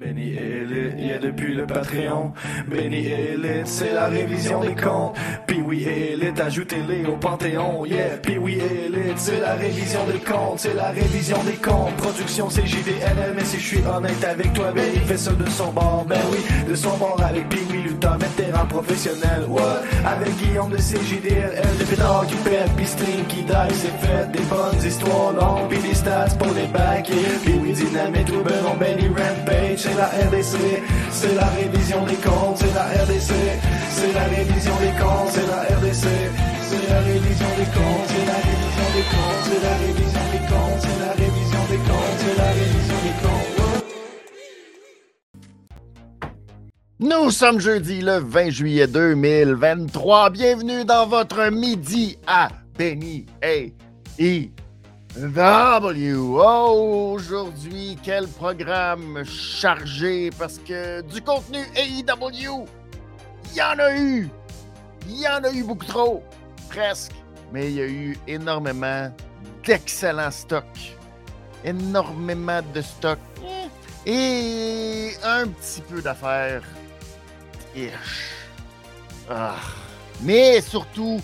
Benny Elite, yeah, depuis le Patreon. Benny Elite, c'est la révision des comptes. Puis oui, Elite, ajoutez-les au Panthéon, yeah. Puis oui, Elite, c'est la révision des comptes, c'est la révision des comptes. Production CJDLM, mais si je suis honnête avec toi, Benny fait ça de son bord. Ben oui, de son bord avec Puis oui, Luther, vétéran professionnel, what? Avec Guillaume de CJDLL, le pétard qui pète, puis stream qui drive, c'est fait. Des bonnes histoires longues, puis des stats pour les bacs. Puis oui, dynamite, ou ben Benny Rampage c'est la RDC, c'est la révision des comptes, c'est la RDC, c'est la révision des comptes, c'est la RDC, c'est la révision des comptes, c'est la révision des comptes, c'est la révision des comptes, c'est la révision des comptes, c'est la révision des comptes. Nous sommes jeudi le 20 juillet 2023. Bienvenue dans votre midi à Benny A. E. W. Aujourd'hui, quel programme chargé? Parce que du contenu AEW, il y en a eu. Il y en a eu beaucoup trop. Presque. Mais il y a eu énormément d'excellents stocks. Énormément de stocks. Et un petit peu d'affaires. Ah. Mais surtout,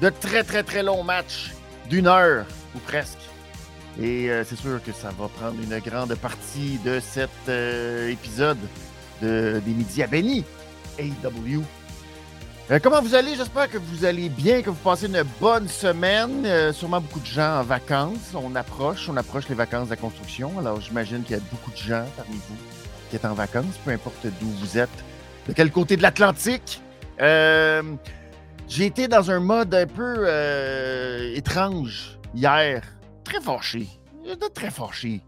de très, très, très longs matchs d'une heure ou presque. Et euh, c'est sûr que ça va prendre une grande partie de cet euh, épisode de, des Midis à Benny, AW. Euh, comment vous allez? J'espère que vous allez bien, que vous passez une bonne semaine. sûrement beaucoup de gens en vacances. On approche, on approche les vacances de la construction. Alors j'imagine qu'il y a beaucoup de gens parmi vous qui sont en vacances, peu importe d'où vous êtes, de quel côté de l'Atlantique. J'ai été dans un mode un peu étrange hier très fâché. très fâché.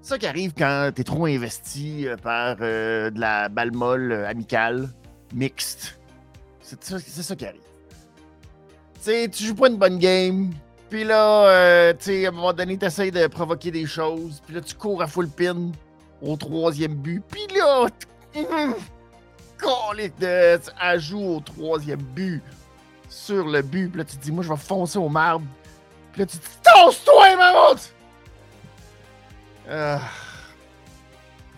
C'est ça qui arrive quand tu es trop investi euh, par euh, de la balle molle euh, amicale, mixte. C'est ça, qui arrive. Tu tu joues pas une bonne game, puis là, tu sais, à un moment donné, tu essaies de provoquer des choses, puis là, tu cours à full pin au troisième but, puis là, de ajout au troisième but sur le but, puis là, tu te dis, moi, je vais foncer au marbre puis là, tu te dis, Tosse-toi, maman! Euh...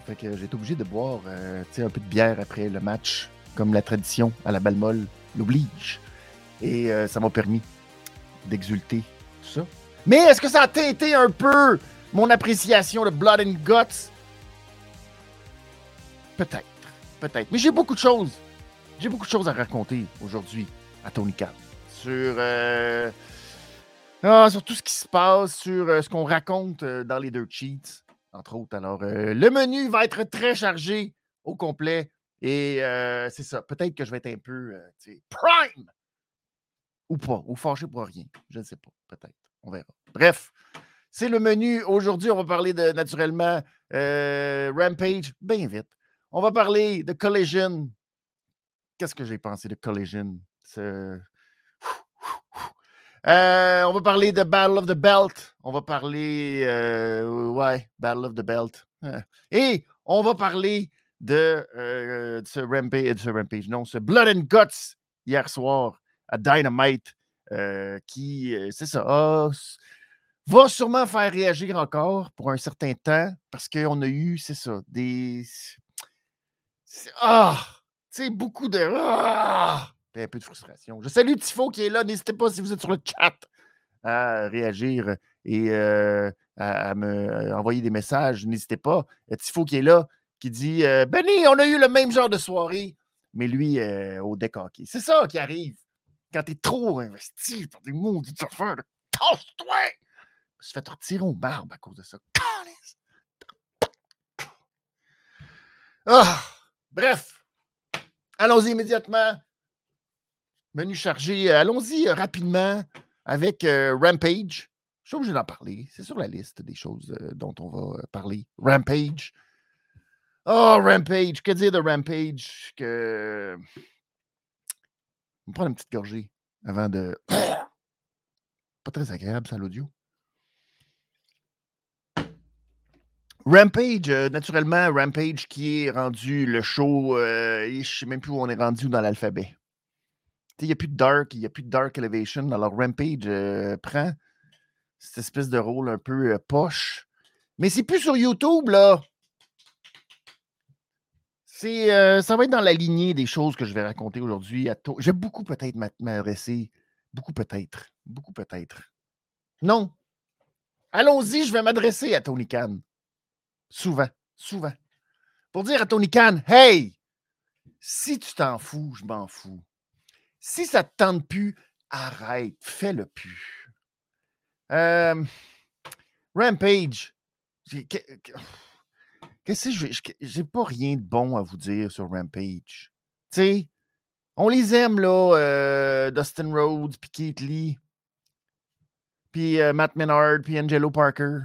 Fait que j'ai été obligé de boire euh, un peu de bière après le match, comme la tradition à la balle molle l'oblige. Et euh, ça m'a permis d'exulter tout ça. Mais est-ce que ça a teinté un peu mon appréciation de Blood and Guts? Peut-être. Peut-être. Mais j'ai beaucoup de choses. J'ai beaucoup de choses à raconter aujourd'hui à Tony Khan. Sur euh, ah, sur tout ce qui se passe, sur euh, ce qu'on raconte euh, dans les deux cheats, entre autres. Alors, euh, le menu va être très chargé au complet. Et c'est ça. Peut-être que je vais être un peu prime ou pas, ou fâché pour rien. Je ne sais pas. Peut-être. On verra. Bref, c'est le menu. Aujourd'hui, on va parler de, naturellement, Rampage, bien vite. On va parler de Collision. Qu'est-ce que j'ai pensé de Collision? Euh, on va parler de Battle of the Belt. On va parler. Euh, ouais, Battle of the Belt. Euh, et on va parler de, ce, rampage, non, ce Blood and Guts hier soir à Dynamite. qui, c'est ça, va sûrement faire réagir encore pour un certain temps parce qu'on a eu, c'est ça, des. Ah! Tu sais, beaucoup de. Ah! Un peu de frustration. Je salue Tifo qui est là. N'hésitez pas si vous êtes sur le chat à réagir et euh, à, me envoyer des messages. N'hésitez pas. Tifo qui est là, qui dit euh, Benny, on a eu le même genre de soirée, mais lui euh, au deck C'est ça qui arrive quand tu es trop investi dans des maudites affaires. Casse-toi! Je me suis fait retirer au barbe à cause de ça. Ah! Bref, allons-y immédiatement Menu chargé. Euh, allons-y euh, rapidement avec euh, Rampage. Je suis obligé d'en parler. C'est sur la liste des choses dont on va parler. Rampage. Oh, Rampage. Que dire de Rampage? Que. On va prendre une petite gorgée avant de. Pas très agréable, ça, l'audio. Rampage, naturellement, Rampage qui est rendu le show, je ne sais même plus où on est rendu dans l'alphabet. Il n'y a plus de Dark, il n'y a plus de Dark Elevation. Alors Rampage euh, prend cette espèce de rôle un peu euh, poche. Mais c'est plus sur YouTube, là. C'est, euh, ça va être dans la lignée des choses que je vais raconter aujourd'hui. Je vais beaucoup peut-être m'adresser. Beaucoup peut-être. Beaucoup peut-être. Non. Allons-y, je vais m'adresser à Tony Khan. Souvent. Souvent. Pour dire à Tony Khan, hey, si tu t'en fous, je m'en fous. Si ça ne te tente plus, arrête, fais-le plus. Rampage. Qu'est-ce que je J'ai pas rien de bon à vous dire sur Rampage. Tu sais, on les aime, là, euh, Dustin Rhodes, puis Keith Lee, puis euh, Matt Menard, puis Angelo Parker.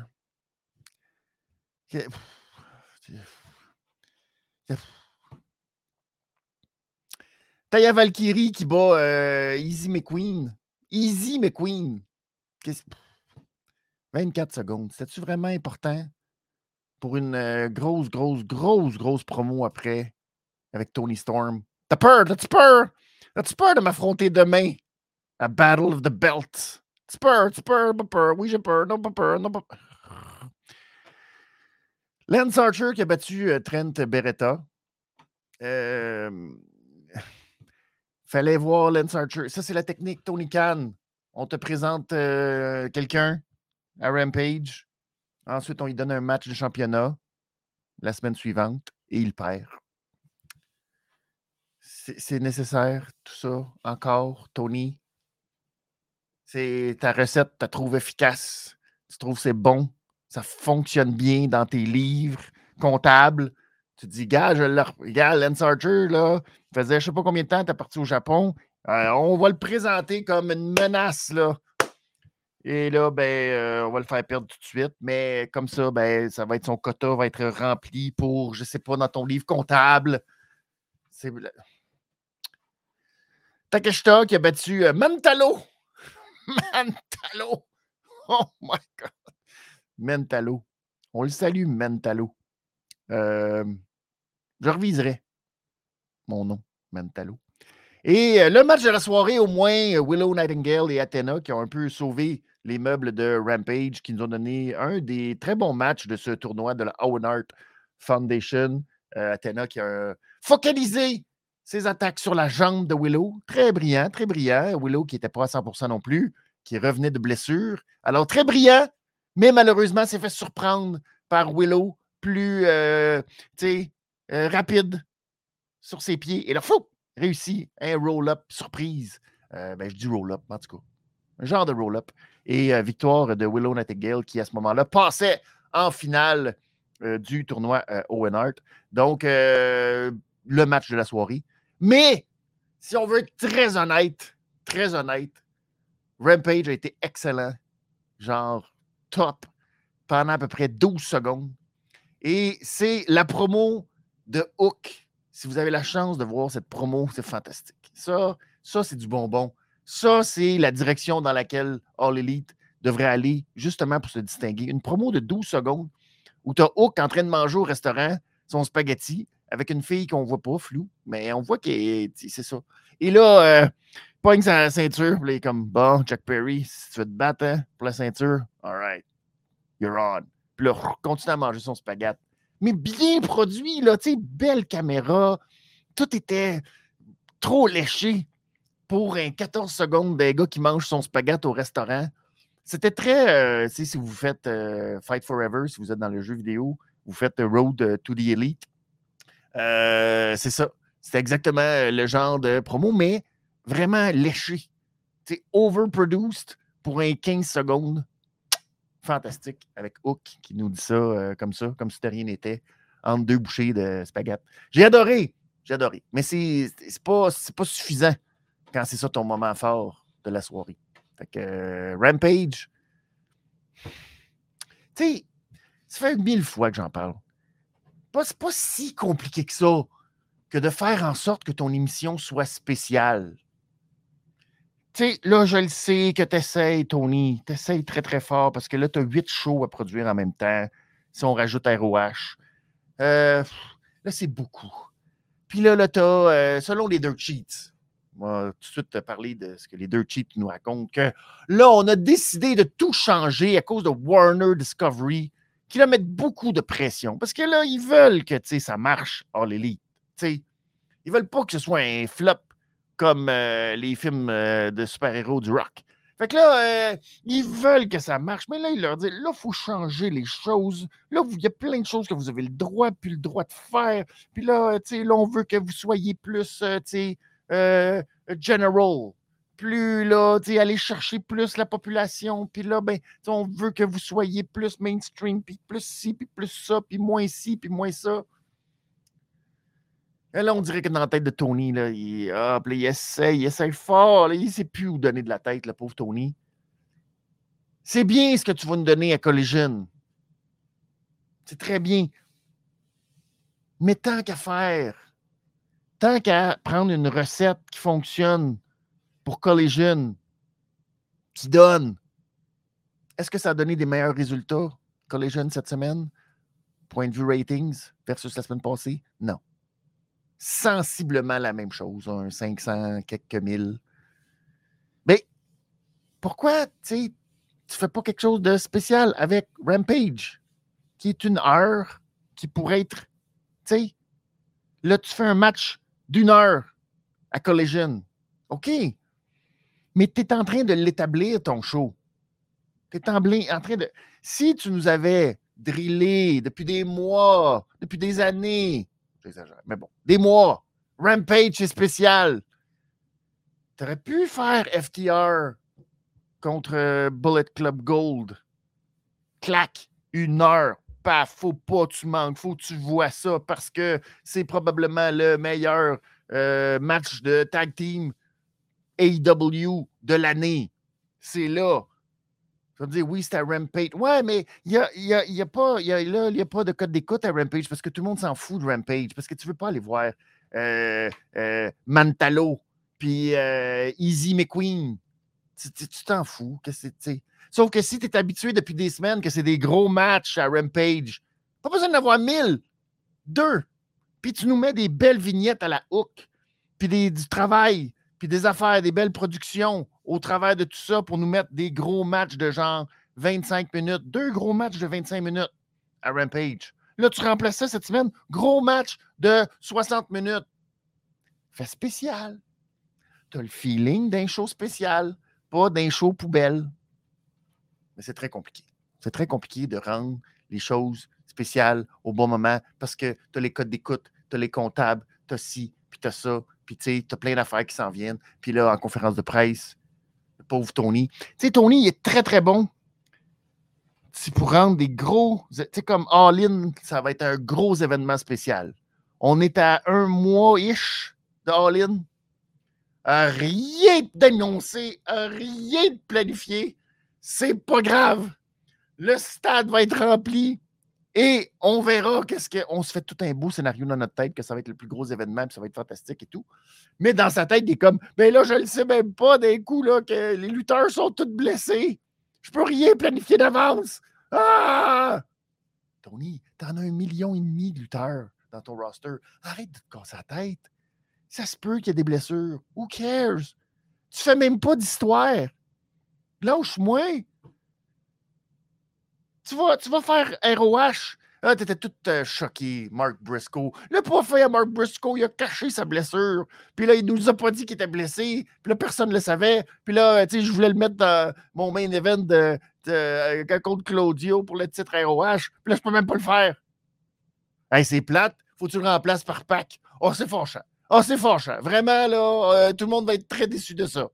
Taya Valkyrie qui bat euh, Easy McQueen. Easy McQueen. 24 secondes. C'est-tu vraiment important? pour une euh, grosse, grosse, grosse, grosse promo après avec Tony Storm? T'as peur, t'as-tu peur? T'as-tu peur de m'affronter demain à Battle of the Belt? T'as peur, t'as peur, pas peur. Oui, j'ai peur, non, pas peur, pas Lance Archer qui a battu euh, Trent Beretta. Euh, fallait voir Lance Archer. Ça, c'est la technique Tony Khan. On te présente quelqu'un à Rampage. Ensuite, on lui donne un match de championnat la semaine suivante et il perd. C'est nécessaire, tout ça, encore, Tony. C'est ta recette, tu trouves efficace. Tu trouves c'est bon. Ça fonctionne bien dans tes livres comptables. Tu dis, gars, je Gars, Lance Archer, là, faisait je sais pas combien de temps, tu es parti au Japon. Euh, on va le présenter comme une menace, là. Et là, ben, euh, on va le faire perdre tout de suite. Mais comme ça, ben, ça va être son quota va être rempli pour, je ne sais pas, dans ton livre comptable. Takeshita qui a battu euh, Mentalo. Mentalo. Oh my God. Mentalo. On le salue, Mentalo. Euh, je reviserai mon nom, Mentalo. Et le match de la soirée, au moins, Willow Nightingale et Athena qui ont un peu sauvé les meubles de Rampage qui nous ont donné un des très bons matchs de ce tournoi de la Owen Art Foundation. Euh, Athena qui a focalisé ses attaques sur la jambe de Willow. Très brillant, très brillant. Willow qui n'était pas à 100% non plus, qui revenait de blessure. Alors, très brillant, mais malheureusement, s'est fait surprendre par Willow, plus euh, euh, rapide sur ses pieds. Et là, fou, réussi un roll-up surprise. ben, je dis roll-up, en tout cas. Un genre de roll-up et euh, victoire de Willow Nightingale qui, à ce moment-là, passait en finale euh, du tournoi euh, Owen Hart. Donc, le match de la soirée. Mais, si on veut être très honnête, très honnête, Rampage a été excellent, genre top, pendant à peu près 12 secondes. Et c'est la promo de Hook. Si vous avez la chance de voir cette promo, c'est fantastique. Ça, ça c'est du bonbon. Ça, c'est la direction dans laquelle All Elite devrait aller justement pour se distinguer. Une promo de 12 secondes où tu as Hook en train de manger au restaurant son spaghetti avec une fille qu'on voit pas, flou, mais on voit que c'est ça. Et là, euh, pogne sa ceinture, il est comme Bon, Jack Perry, si tu veux te battre hein, pour la ceinture, all right, you're on. Puis là, continue à manger son spaghetti. Mais bien produit, là, tu sais, belle caméra, tout était trop léché pour un 14 secondes d'un gars qui mange son spaghette au restaurant. C'était très, euh, tu sais, si vous faites euh, Fight Forever, si vous êtes dans le jeu vidéo, vous faites Road to the Elite. Euh, c'est ça. C'était exactement le genre de promo, mais vraiment léché. C'est overproduced pour un 15 secondes. Fantastique. Avec Hook qui nous dit ça comme ça, comme si de rien n'était, entre deux bouchées de spaghetti. J'ai adoré. J'ai adoré. Mais c'est pas, pas suffisant quand c'est ça ton moment fort de la soirée. Fait que euh, Rampage, tu sais, ça fait mille fois que j'en parle. C'est pas si compliqué que ça que de faire en sorte que ton émission soit spéciale. Tu sais, là, je le sais que tu essayes, Tony. Tu essayes très, très fort parce que là, tu as huit shows à produire en même temps. Si on rajoute ROH. Euh, là, c'est beaucoup. Puis là, là tu euh, selon les Dirt Cheats, moi, tout de suite te parler de ce que les deux cheats nous racontent, que là, on a décidé de tout changer à cause de Warner Discovery, qui va mettre beaucoup de pression. Parce que là, ils veulent que ça marche All Elite. sais, ils veulent pas que ce soit un flop comme euh, les films euh, de super-héros du rock. Fait que là, euh, ils veulent que ça marche, mais là, ils leur disent, là, il faut changer les choses. Là, il y a plein de choses que vous avez le droit, puis le droit de faire. Puis là, tu là, on veut que vous soyez plus, tu sais, general. Plus, là, tu aller chercher plus la population. Puis là, ben, on veut que vous soyez plus mainstream, puis plus ci, puis plus ça, puis moins ci, puis moins ça. Et là, on dirait que dans la tête de Tony, là, il, hop, il essaie, il essaie fort. Là, il ne sait plus où donner de la tête, le pauvre Tony. C'est bien ce que tu vas nous donner à Collision. C'est très bien. Mais tant qu'à faire, tant qu'à prendre une recette qui fonctionne pour Collision, qui donne, est-ce que ça a donné des meilleurs résultats, Collision, cette semaine? Point de vue ratings versus la semaine passée? Non sensiblement la même chose, un 500, quelques mille. Mais pourquoi tu ne fais pas quelque chose de spécial avec Rampage, qui est une heure, qui pourrait être, là, tu fais un match d'une heure à Collision. OK. Mais tu es en train de l'établir, ton show. Tu es en train de. Si tu nous avais drillé depuis des mois, depuis des années, mais bon, des mois. Rampage, c'est spécial. Tu aurais pu faire FTR contre euh, Bullet Club Gold. Clac, une heure. Paf, faut pas tu manques, faut que tu vois ça parce que c'est probablement le meilleur euh, match de tag team AEW de l'année. C'est là. Je veux dire, oui, c'est à Rampage. Ouais, mais il n'y a, y a, y a, pas, y a, y a pas de code d'écoute à Rampage parce que tout le monde s'en fout de Rampage parce que tu ne veux pas aller voir euh, euh, Mantalo puis euh, Easy McQueen. Tu t'en fous. Que Sauf que si tu es habitué depuis des semaines que c'est des gros matchs à Rampage, pas besoin d'en avoir mille. Deux. Puis tu nous mets des belles vignettes à la hook, puis du travail, puis des affaires, des belles productions au travers de tout ça pour nous mettre des gros matchs de genre 25 minutes, deux gros matchs de 25 minutes à Rampage. Là, tu remplaces ça cette semaine, gros match de 60 minutes. Fait spécial. Tu as le feeling d'un show spécial, pas d'un show poubelle. Mais c'est très compliqué. C'est très compliqué de rendre les choses spéciales au bon moment parce que tu as les codes d'écoute, tu as les comptables, tu as ci, puis tu as ça, puis tu as plein d'affaires qui s'en viennent. Puis là, en conférence de presse, pauvre Tony. Tu sais, Tony, est très, très bon. C'est pour rendre des gros. Tu sais, comme All-In, ça va être un gros événement spécial. On est à un mois-ish de All-In. Rien d'annoncé, rien de planifié. C'est pas grave. Le stade va être rempli. Et on verra qu'est-ce qu'on se fait tout un beau scénario dans notre tête, que ça va être le plus gros événement, puis ça va être fantastique et tout. Mais dans sa tête, il est comme, ben là, je ne le sais même pas d'un coup, là, que les lutteurs sont tous blessés. Je peux rien planifier d'avance. Ah! Tony, t'en as un million et demi de lutteurs dans ton roster. Arrête de te casser la tête. Ça se peut qu'il y ait des blessures. Who cares? Tu fais même pas d'histoire. Lâche-moi. Tu vas, tu vas faire ROH. Ah, t'étais tout euh, choqué, Mark Briscoe. Le à Mark Briscoe, il a caché sa blessure. Puis là, il nous a pas dit qu'il était blessé. Puis là, personne ne le savait. Puis là, tu sais, je voulais le mettre dans mon main event de, euh, contre Claudio pour le titre ROH. Puis là, je peux même pas le faire. Hey, c'est plate. Faut que tu le remplaces par Pac. Oh, c'est fâchant. Oh, c'est fâchant. Vraiment, là, euh, tout le monde va être très déçu de ça.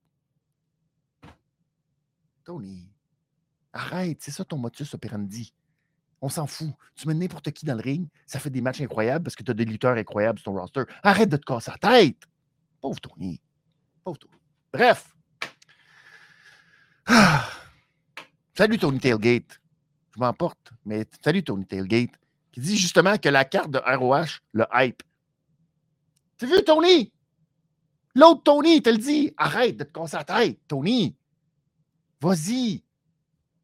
Tony. Arrête, c'est ça ton motus operandi. On s'en fout. Tu mets n'importe qui dans le ring, ça fait des matchs incroyables parce que tu as des lutteurs incroyables sur ton roster. Arrête de te casser la tête. Pauvre Tony. Pauvre Tony. Bref. Salut Tony Tailgate. Je m'emporte, mais salut Tony Tailgate. Qui dit justement que la carte de ROH, le hype. Tu vu, Tony? L'autre Tony, te le dit. Arrête de te casser la tête, Tony. Vas-y.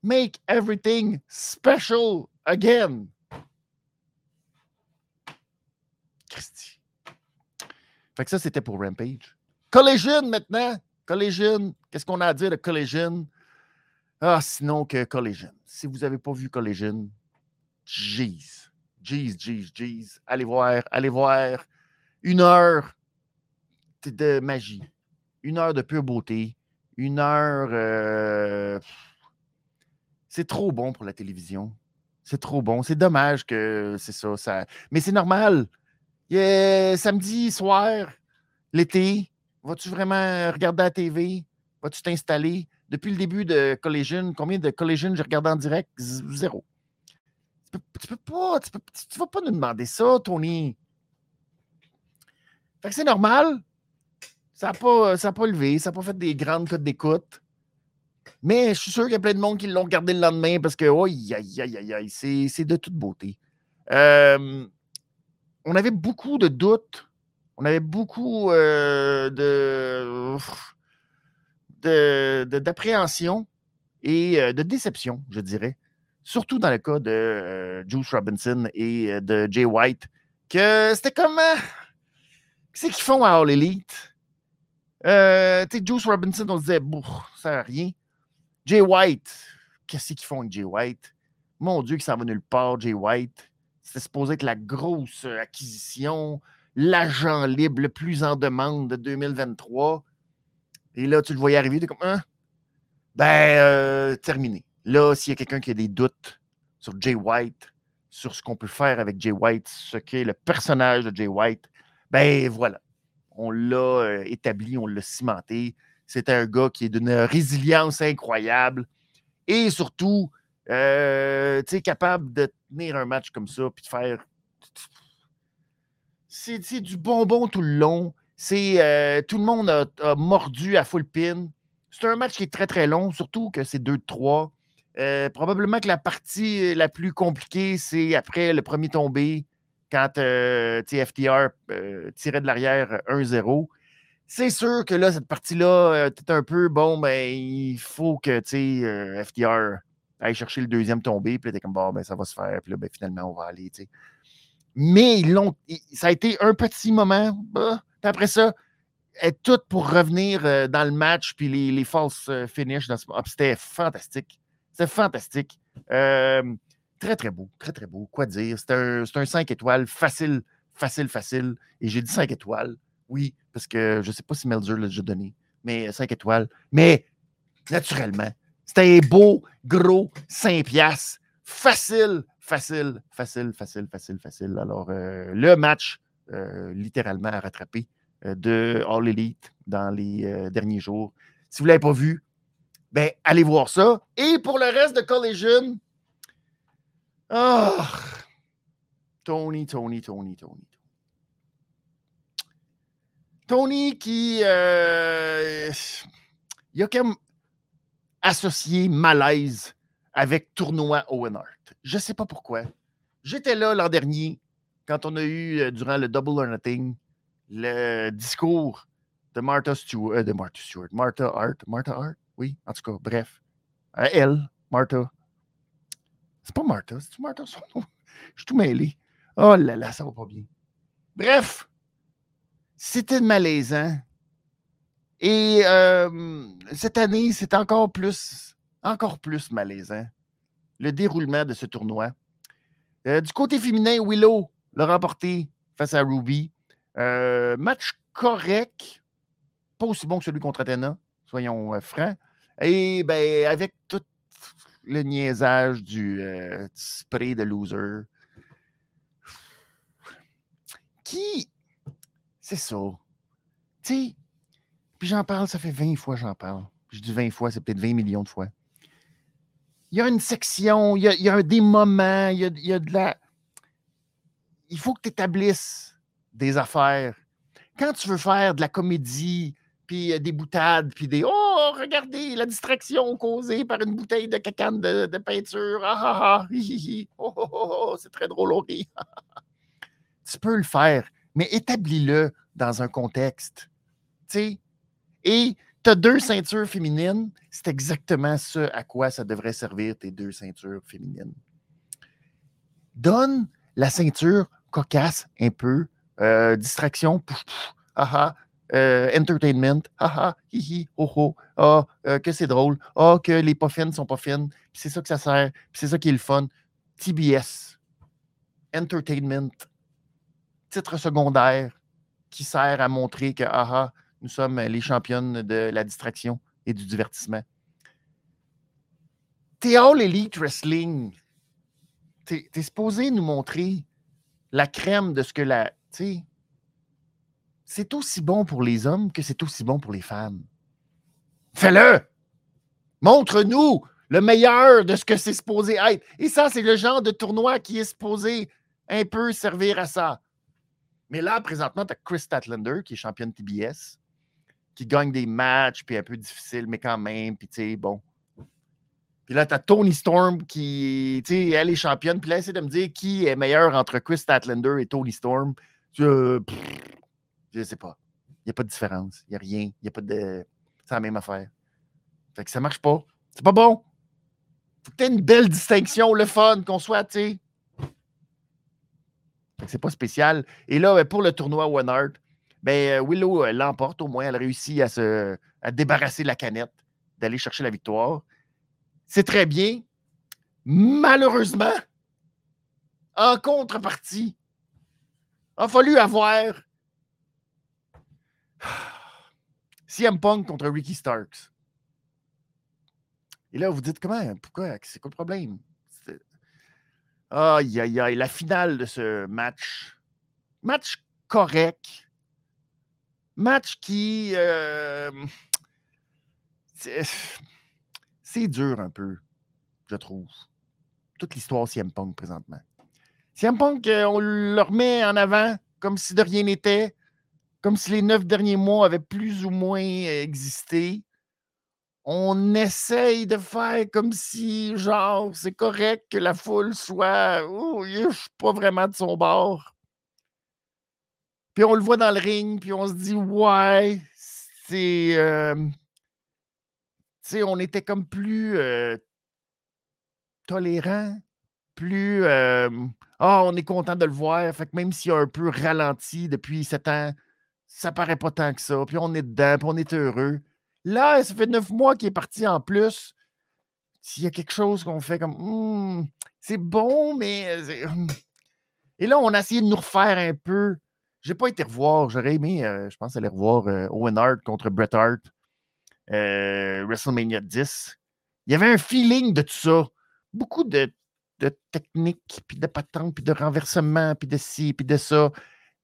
Make everything special again. Christy. Fait que ça, c'était pour Rampage. Collision maintenant. Collision. Qu'est-ce qu'on a à dire de Collision? Ah, sinon que Collision. Si vous n'avez pas vu Collision, jeez. Jeez, jeez, jeez. Allez voir, allez voir une heure de magie, une heure de pure beauté, une heure. euh, c'est trop bon pour la télévision. C'est trop bon. C'est dommage que c'est ça. Mais c'est normal. Est samedi soir, l'été, vas-tu vraiment regarder la TV? Vas-tu t'installer? Depuis le début de Collision, combien de Collision j'ai regardé en direct? Zéro. Tu peux, pas, tu, vas pas nous demander ça, Tony. Fait que c'est normal. Ça n'a pas, ça pas levé, ça n'a pas fait des grandes cotes d'écoute. Mais je suis sûr qu'il y a plein de monde qui l'ont regardé le lendemain parce que, oh, aïe, aïe, aïe, aïe, c'est de toute beauté. On avait beaucoup de doutes. On avait beaucoup euh, de d'appréhension et euh, de déception, je dirais. Surtout dans le cas de euh, Juice Robinson et de Jay White, que c'était comme. Qu'est-ce qu'ils font à All Elite? Euh, tu sais, Juice Robinson, on se disait, ça sert à rien. Jay White, qu'est-ce qu'ils font avec Jay White? Mon Dieu, qu'il s'en va nulle part, Jay White. C'était supposé être la grosse euh, acquisition, l'agent libre le plus en demande de 2023. Et là, tu le voyais arriver, tu es comme, hein? Ben, euh, terminé. Là, s'il y a quelqu'un qui a des doutes sur Jay White, sur ce qu'on peut faire avec Jay White, ce qu'est le personnage de Jay White, ben voilà. On l'a euh, établi, on l'a cimenté. C'était un gars qui est d'une résilience incroyable et surtout, euh, tu sais, capable de tenir un match comme ça puis de faire. C'est c'est du bonbon tout le long. C'est euh, tout le monde a, mordu à full pin. C'est un match qui est très très long, surtout que c'est 2 de 3. Euh, probablement que la partie la plus compliquée, c'est après le premier tombé, quand euh, FTR tirait de l'arrière 1-0. C'est sûr que là, cette partie-là, t'es un peu bon, ben, il faut que tu sais, euh, aille chercher le deuxième tombé, puis là, t'es comme bon, ben, ça va se faire, puis là, ben, finalement, on va aller. Mais ils ça a été un petit moment, bah, après ça, est tout pour revenir euh, dans le match, puis les, les false euh, finishes, dans ce- ah, c'était fantastique. C'était fantastique. Très, très beau, très, très beau. Quoi dire? C'est un, un 5 étoiles, facile, facile, facile. Et j'ai dit 5 étoiles, oui, parce que je ne sais pas si Melzer l'a déjà donné, mais 5 étoiles. Mais naturellement, c'était un beau, gros 5 piastres. Facile, facile, facile, facile, facile, facile. Alors, euh, le match, euh, littéralement, à rattraper euh, de All Elite dans les derniers jours. Si vous ne l'avez pas vu, ben, allez voir ça. Et pour le reste de Collision, ah, Tony, Tony, Tony, Tony. Tony qui. euh, il a comme associé malaise avec tournoi Owen Hart. Je ne sais pas pourquoi. J'étais là l'an dernier quand on a eu, euh, durant le Double or le discours de Martha Stewart, euh, de Martha Stewart, Martha Hart, Martha Hart, oui, en tout cas, bref. Elle, Martha. C'est pas Martha, c'est Martha son nom? Je suis tout mêlé. Oh là là, ça va pas bien. Bref, c'était malaisant. Et euh, cette année, c'est encore plus, encore plus malaisant. Le déroulement de ce tournoi. Euh, du côté féminin, Willow l'a remporté face à Ruby. Euh, match correct, pas aussi bon que celui contre Athena, soyons francs. Et ben, avec tout le niaisage du spray de loser, qui, c'est ça, tu sais, puis j'en parle, ça fait 20 fois que j'en parle. Je dis 20 fois, c'est peut-être 20 millions de fois. Il y a une section, il y a, des moments, il y a, de la. Il faut que tu établisses des affaires. Quand tu veux faire de la comédie, puis euh, des boutades, puis des Oh, regardez la distraction causée par une bouteille de cacane de, peinture. Ah ah ah. Oh, oh, oh, oh, c'est très drôle, on rit. tu peux le faire, mais établis-le dans un contexte. Tu sais? Et tu as deux ceintures féminines, c'est exactement ce à quoi ça devrait servir tes deux ceintures féminines. Donne la ceinture cocasse un peu, euh, distraction, pouf, pouf, ah ah, euh, entertainment, ah ah, hi hi, oh oh, ah, euh, que c'est drôle, ah, que les pas fines sont pas fines, c'est ça que ça sert, c'est ça qui est le fun. TBS, entertainment, titre secondaire, qui sert à montrer que, ah, ah nous sommes les championnes de la distraction et du divertissement. T'es All Elite Wrestling. T'es es supposé nous montrer la crème de ce que la. C'est aussi bon pour les hommes que c'est aussi bon pour les femmes. Fais-le! Montre-nous le meilleur de ce que c'est supposé être. Et ça, c'est le genre de tournoi qui est supposé un peu servir à ça. Mais là, présentement, tu as Chris Statlander, qui est championne TBS, qui gagne des matchs, puis un peu difficile, mais quand même, puis tu bon. Puis là, tu as Tony Storm qui, tu elle est championne, puis là, essaie de me dire qui est meilleur entre Chris Statlander et Tony Storm. Je, ne sais pas. Il n'y a pas de différence. Il n'y a rien. Il n'y a pas de. C'est la même affaire. Fait que ça marche pas. C'est pas bon. Faut une belle distinction, le fun, qu'on soit, tu sais. C'est pas spécial. Et là, ben, pour le tournoi One Art, ben, euh, Willow euh, l'emporte au moins. Elle réussit à se à débarrasser la canette, d'aller chercher la victoire. C'est très bien. Malheureusement, en contrepartie, a fallu avoir CM Punk contre Ricky Starks. Et là, vous dites comment? Pourquoi? C'est quoi le problème? Aïe, aïe, aïe. La finale de ce match. Match correct. Match qui. Euh, c'est dur un peu, je trouve. Toute l'histoire CM Punk présentement. CM Punk, euh, on le remet en avant comme si de rien n'était, comme si les neuf derniers mois avaient plus ou moins existé on essaye de faire comme si, genre, c'est correct que la foule soit, oh, je suis pas vraiment de son bord. Puis on le voit dans le ring, puis on se dit, ouais, c'est. Euh, tu sais, on était comme plus euh, tolérant, plus. Euh, ah, on est content de le voir. Fait que même s'il a un peu ralenti depuis sept ans, ça paraît pas tant que ça. Puis on est dedans, puis on est heureux. Là, ça fait neuf mois qu'il est parti en plus. S'il y a quelque chose qu'on fait comme «Hum, c'est bon, mais. Euh, hum». Et là, on a essayé de nous refaire un peu. J'ai pas été revoir. J'aurais aimé, euh, je pense, aller revoir euh, Owen Hart contre Bret Hart, WrestleMania 10. Il y avait un feeling de tout ça. Beaucoup de, de technique, puis de patente, puis de renversement, puis de ci, puis de ça.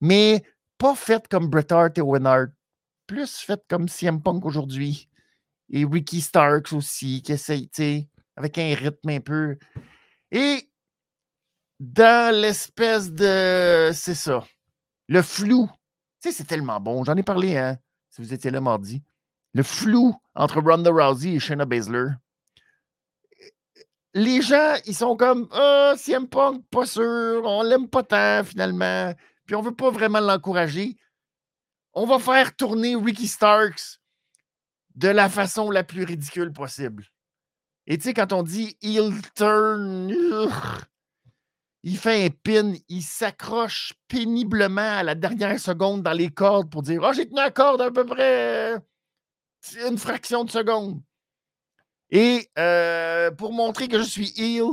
Mais pas fait comme Bret Hart et Owen Hart plus fait comme CM Punk aujourd'hui. Et Ricky Starks aussi, qui essaye, tu avec un rythme un peu. Et dans l'espèce de. C'est ça. Le flou. Tu sais, c'est tellement bon. J'en ai parlé, hein, si vous étiez là mardi. Le flou entre Ronda Rousey et Shayna Baszler. Les gens, ils sont comme Ah, CM Punk, pas sûr, on l'aime pas tant finalement, puis on veut pas vraiment l'encourager on va faire tourner Ricky Starks de la façon la plus ridicule possible. Et tu sais, quand on dit il turn, il fait un pin, il s'accroche péniblement à la dernière seconde dans les cordes pour dire Oh, j'ai tenu la corde à peu près une fraction de seconde. Et euh, pour montrer que je suis heel,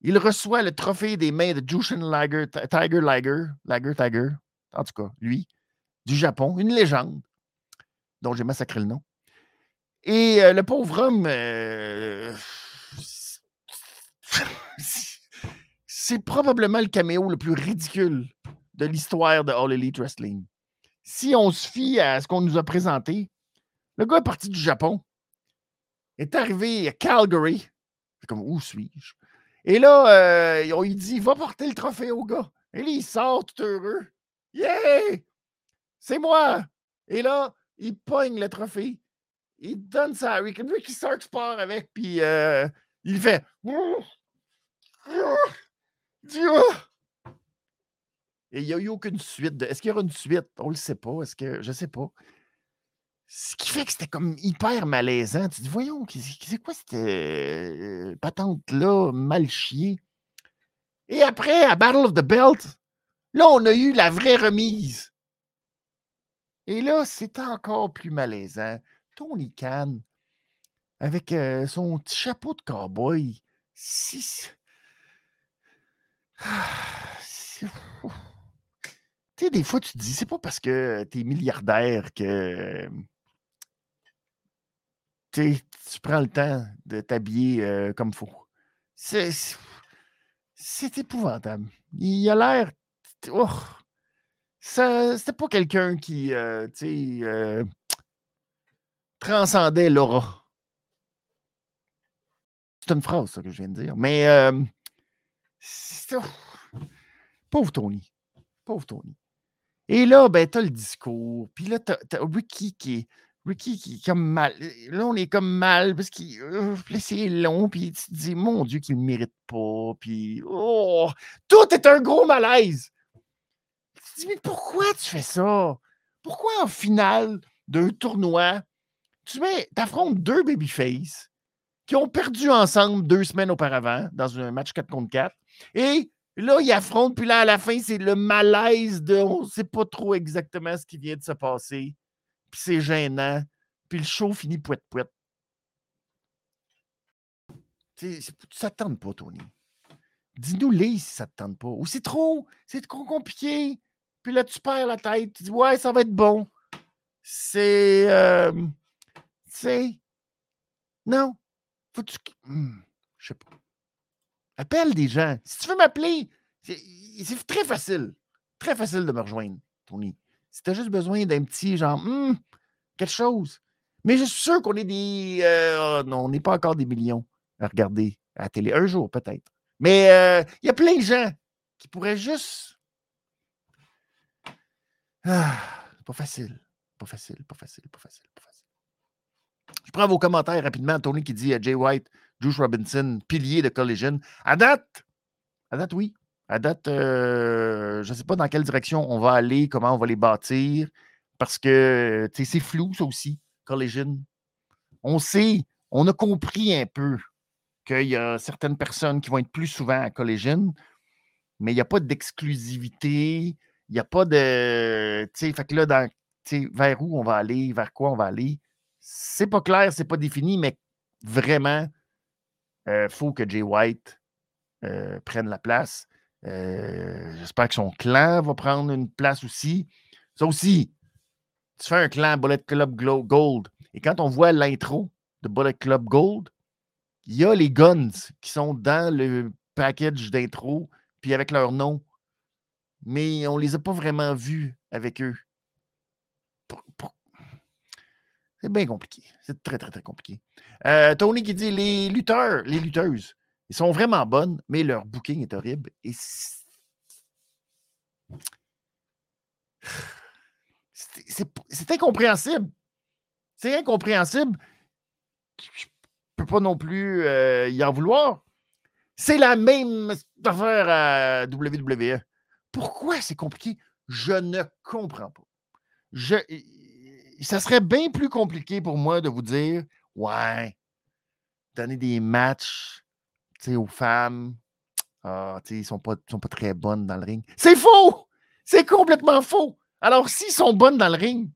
il reçoit le trophée des mains de Jushin Liger, Tiger Liger, Liger Tiger, en tout cas, lui du Japon, une légende, dont j'ai massacré le nom. Et euh, le pauvre homme, euh, c'est probablement le caméo le plus ridicule de l'histoire de All Elite Wrestling. Si on se fie à ce qu'on nous a présenté, le gars est parti du Japon, est arrivé à Calgary. Comme, où suis-je? Et là, euh, on dit, va porter le trophée au gars. Et là, il sort tout heureux. Yeah! C'est moi! Et là, il pogne le trophée. Il donne ça à Rick. Ricky Starks part avec, puis euh, il fait. Et il n'y a eu aucune suite. Est-ce qu'il y aura une suite? On ne le sait pas. Est-ce que. Je ne sais pas. Ce qui fait que c'était comme hyper malaisant. Tu dis, voyons, c'est quoi cette euh, patente-là mal chiée? Et après, à Battle of the Belt, là, on a eu la vraie remise. Et là, c'est encore plus malaisant. Tony Khan, avec euh, son petit chapeau de cowboy, si... Tu sais, des fois, tu te dis, c'est pas parce que tu es milliardaire que tu prends le temps de t'habiller euh, comme faut. C'est, c'est épouvantable. Il a l'air. Oh, c'était pas quelqu'un qui, euh, euh, transcendait l'aura. C'est une phrase, ça, que je viens de dire. Mais, pauvre Tony. Pauvre Tony. Et là, ben, t'as le discours. Puis là, t'as, as Ricky qui est. Ricky qui est comme mal. Là, on est comme mal parce qu'il. Euh, c'est long, puis tu te dis, mon Dieu, qu'il ne mérite pas. Puis. Oh! Tout est un gros malaise. Tu dis, mais pourquoi tu fais ça? Pourquoi en finale d'un tournoi, tu mets, affrontes deux babyface qui ont perdu ensemble deux semaines auparavant dans un match 4 contre 4 et Là, ils affrontent, puis là, à la fin, c'est le malaise de on ne sait pas trop exactement ce qui vient de se passer. Puis c'est gênant. Puis le show finit pouet pouet. Ça ne pas, Tony. Dis-nous-les si ça ne te tente pas. Ou c'est trop, c'est trop compliqué. Puis là, tu perds la tête. Tu dis, ouais, ça va être bon. C'est. Euh, tu sais. Non. Faut que tu. Hmm, je sais pas. Appelle des gens. Si tu veux m'appeler, c'est très facile. Très facile de me rejoindre, Tony. Si tu as juste besoin d'un petit genre, hum, quelque chose. Mais je suis sûr qu'on est des. Euh, non, on n'est pas encore des millions à regarder à la télé. Un jour, peut-être. Mais euh, il y a plein de gens qui pourraient juste. Ah, pas facile. Pas facile, pas facile, pas facile, pas facile. Je prends vos commentaires rapidement. Tony qui dit à Jay White, Juice Robinson, pilier de Collision. À date, à date, oui. À date, euh, je ne sais pas dans quelle direction on va aller, comment on va les bâtir, parce que c'est flou, ça aussi, Collision. On sait, on a compris un peu qu'il y a certaines personnes qui vont être plus souvent à Collision, mais il n'y a pas d'exclusivité, il n'y a pas de. Tu sais, fait que là, dans, vers où on va aller, vers quoi on va aller, c'est pas clair, c'est pas défini, mais vraiment, il euh, faut que Jay White euh, prenne la place. Euh, j'espère que son clan va prendre une place aussi. Ça aussi, tu fais un clan Bullet Club Gold. Et quand on voit l'intro de Bullet Club Gold, il y a les guns qui sont dans le package d'intro, puis avec leur nom. Mais on ne les a pas vraiment vus avec eux. C'est bien compliqué. C'est très, très, très compliqué. Euh, Tony qui dit les lutteurs, les lutteuses, ils sont vraiment bonnes, mais leur booking est horrible. C'est incompréhensible. C'est incompréhensible. Je ne peux pas non plus euh, y en vouloir. C'est la même affaire à WWE. Pourquoi c'est compliqué? Je ne comprends pas. Je, ça serait bien plus compliqué pour moi de vous dire Ouais, donner des matchs aux femmes. Ah, ils ne sont pas, sont très bonnes dans le ring. C'est faux! C'est complètement faux! Alors, s'ils sont bonnes dans le ring,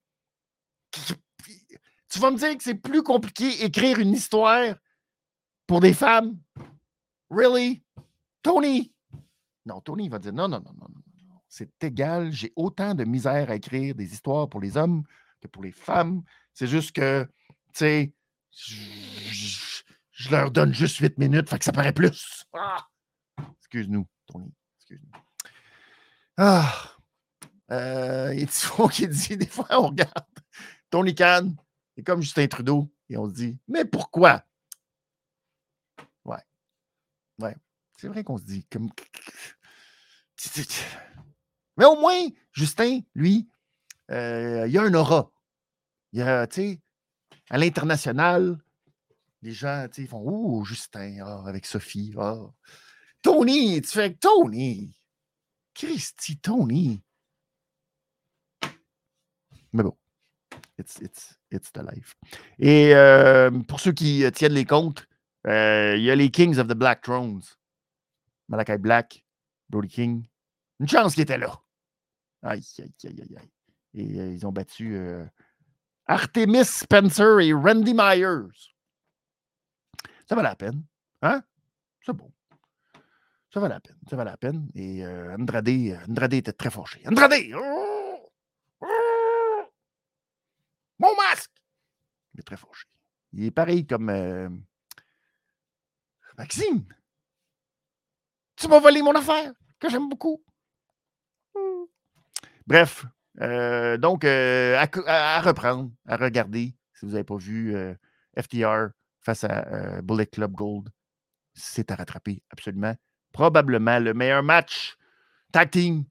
tu vas me dire que c'est plus compliqué écrire une histoire pour des femmes? Really? Tony? Non, Tony va dire non, non, non, non. C'est égal, j'ai autant de misère à écrire des histoires pour les hommes que pour les femmes. C'est juste que, tu sais, je, leur donne juste 8 minutes, fait que ça paraît plus. Ah! Excuse-nous, Tony. Excuse-nous. Ah! Euh, et tu qui dit, des fois, on regarde Tony Khan, et comme Justin Trudeau, et on se dit, mais pourquoi? Ouais. Ouais. C'est vrai qu'on se dit, comme. Mais au moins, Justin, lui, euh, il y a un aura. Il y a, tu sais, à l'international, les gens, tu sais, font Oh, Justin, ah, avec Sophie. Ah. Tony, tu fais Tony. Christy, Tony. Mais bon, it's, it's, it's the life. Et euh, pour ceux qui tiennent les comptes, euh, il y a les Kings of the Black Thrones. Malakai Black, Brody King. Une chance qu'il était là. Aïe, aïe, aïe, aïe, aïe. Et euh, ils ont battu euh, Artemis Spencer et Randy Myers. Ça valait la peine. Hein? C'est bon. Ça valait la peine. Ça valait la peine. Et euh, Andrade, Andrade était très fâché. Andrade! Mon masque! Il est très fâché. Il est pareil comme Maxime. Tu m'as volé mon affaire, que j'aime beaucoup. Bref, euh, donc, à, à, reprendre, à regarder, si vous n'avez pas vu FTR face à Bullet Club Gold, c'est à rattraper, absolument. Probablement le meilleur match tag team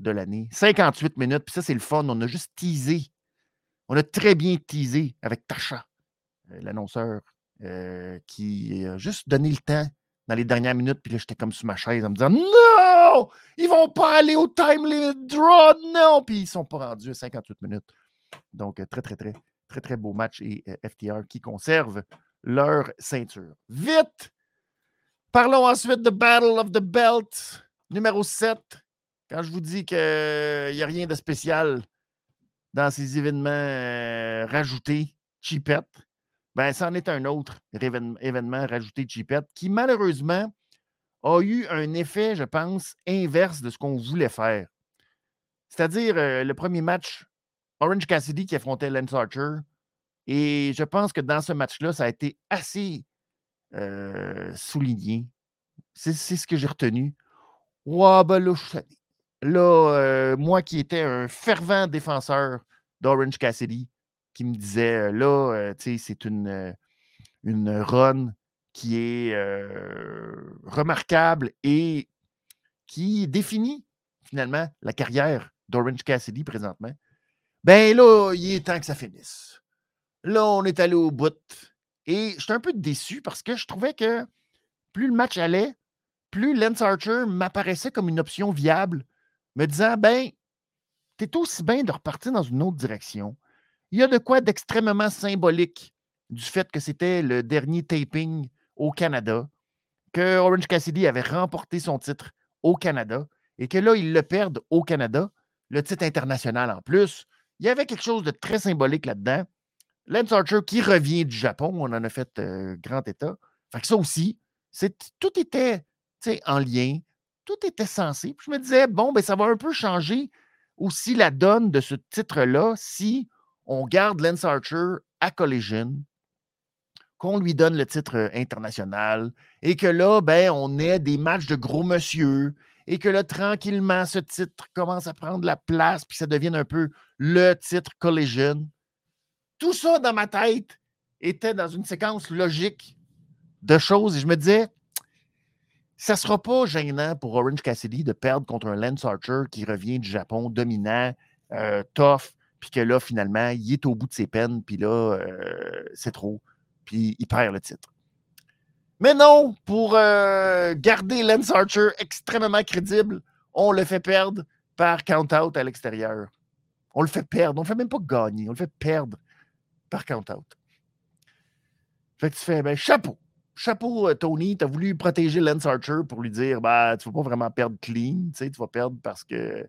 de l'année. 58 minutes, puis ça, c'est le fun. On a juste teasé. On a très bien teasé avec Tasha, euh, l'annonceur, euh, qui a juste donné le temps dans les dernières minutes. Puis là, j'étais comme sur ma chaise en me disant Non! Ils vont pas aller au time limit draw, non! Puis ils sont pas rendus à 58 minutes. Donc, euh, très, très, très, très, très beau match. Et FTR qui conserve leur ceinture. Vite! Parlons ensuite de Battle of the Belt, numéro 7. Quand je vous dis qu'il n'y a rien de spécial dans ces événements euh, rajoutés, cheapette, ben, c'en est un autre événement rajouté cheapette qui, malheureusement, a eu un effet, je pense, inverse de ce qu'on voulait faire. C'est-à-dire, euh, le premier match, Orange Cassidy qui affrontait Lance Archer. Et je pense que dans ce match-là, ça a été assez euh, souligné. C'est ce que j'ai retenu. Ouais, ben là, Là, euh, moi qui étais un fervent défenseur d'Orange Cassidy, qui me disait, là, tu sais, c'est une, une run qui est remarquable et qui définit finalement la carrière d'Orange Cassidy présentement. Ben là, il est temps que ça finisse. Là, on est allé au bout. Et j'étais un peu déçu parce que je trouvais que plus le match allait, plus Lance Archer m'apparaissait comme une option viable, me disant ben, t'es aussi bien de repartir dans une autre direction. Il y a de quoi d'extrêmement symbolique du fait que c'était le dernier taping au Canada, que Orange Cassidy avait remporté son titre au Canada et que là, ils le perdent au Canada, le titre international en plus. Il y avait quelque chose de très symbolique là-dedans. Lance Archer qui revient du Japon, on en a fait euh, grand état. Fait que ça aussi, tout était en lien, tout était censé. Je me disais, bon, ben, ça va un peu changer aussi la donne de ce titre-là si on garde Lance Archer à Collision, qu'on lui donne le titre euh, international et que là, ben, on ait des matchs de gros monsieur et que là, tranquillement, ce titre commence à prendre la place puis ça devienne un peu le titre Collision tout ça dans ma tête était dans une séquence logique de choses et je me disais, ça ne sera pas gênant pour Orange Cassidy de perdre contre un Lance Archer qui revient du Japon, dominant, euh, tough, puis que là, finalement, il est au bout de ses peines, puis là, euh, c'est trop, puis il perd le titre. Mais non, pour euh, garder Lance Archer extrêmement crédible, on le fait perdre par count-out à l'extérieur. On le fait perdre, on ne le fait même pas gagner, on le fait perdre par count-out. Fait que tu fais, ben, chapeau. Chapeau, euh, Tony, tu as voulu protéger Lance Archer pour lui dire, bah, tu ne vas pas vraiment perdre clean, tu vas perdre parce que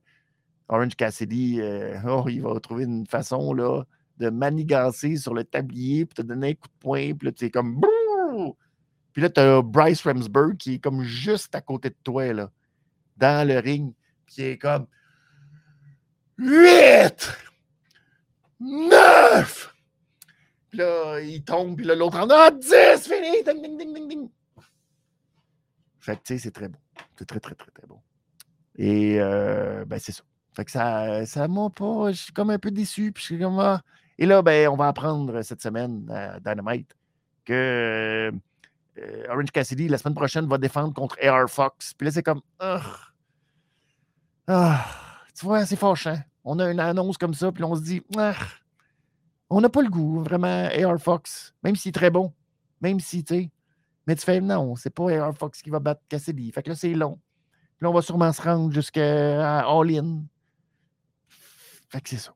Orange Cassidy, euh, oh, il va trouver une façon là, de manigancer sur le tablier pour te donner un coup de poing, puis là, tu es comme, puis là, tu as Bryce Ramsburg qui est comme juste à côté de toi, là, dans le ring, qui est comme 8, 9, puis là, il tombe, puis là, l'autre en a 10, fini! Ding, ding, ding, ding, ding. Fait que, tu sais, c'est très bon. C'est très, très, très, très bon. Et, euh, ben, c'est ça. Fait que ça, ça m'a pas. Je suis comme un peu déçu. Puis je suis comme. Ah. Et là, ben, on va apprendre cette semaine à Dynamite que euh, Orange Cassidy, la semaine prochaine, va défendre contre AR Fox. Puis là, c'est comme. Ah, tu vois, c'est fâchant. On a une annonce comme ça, puis on se dit. On n'a pas le goût, vraiment, AR Fox, même s'il est très bon, même si, tu sais. Mais tu fais, non, c'est pas AR Fox qui va battre Cassidy. Fait que là, c'est long. Puis là, on va sûrement se rendre jusqu'à All-In. Fait que c'est ça.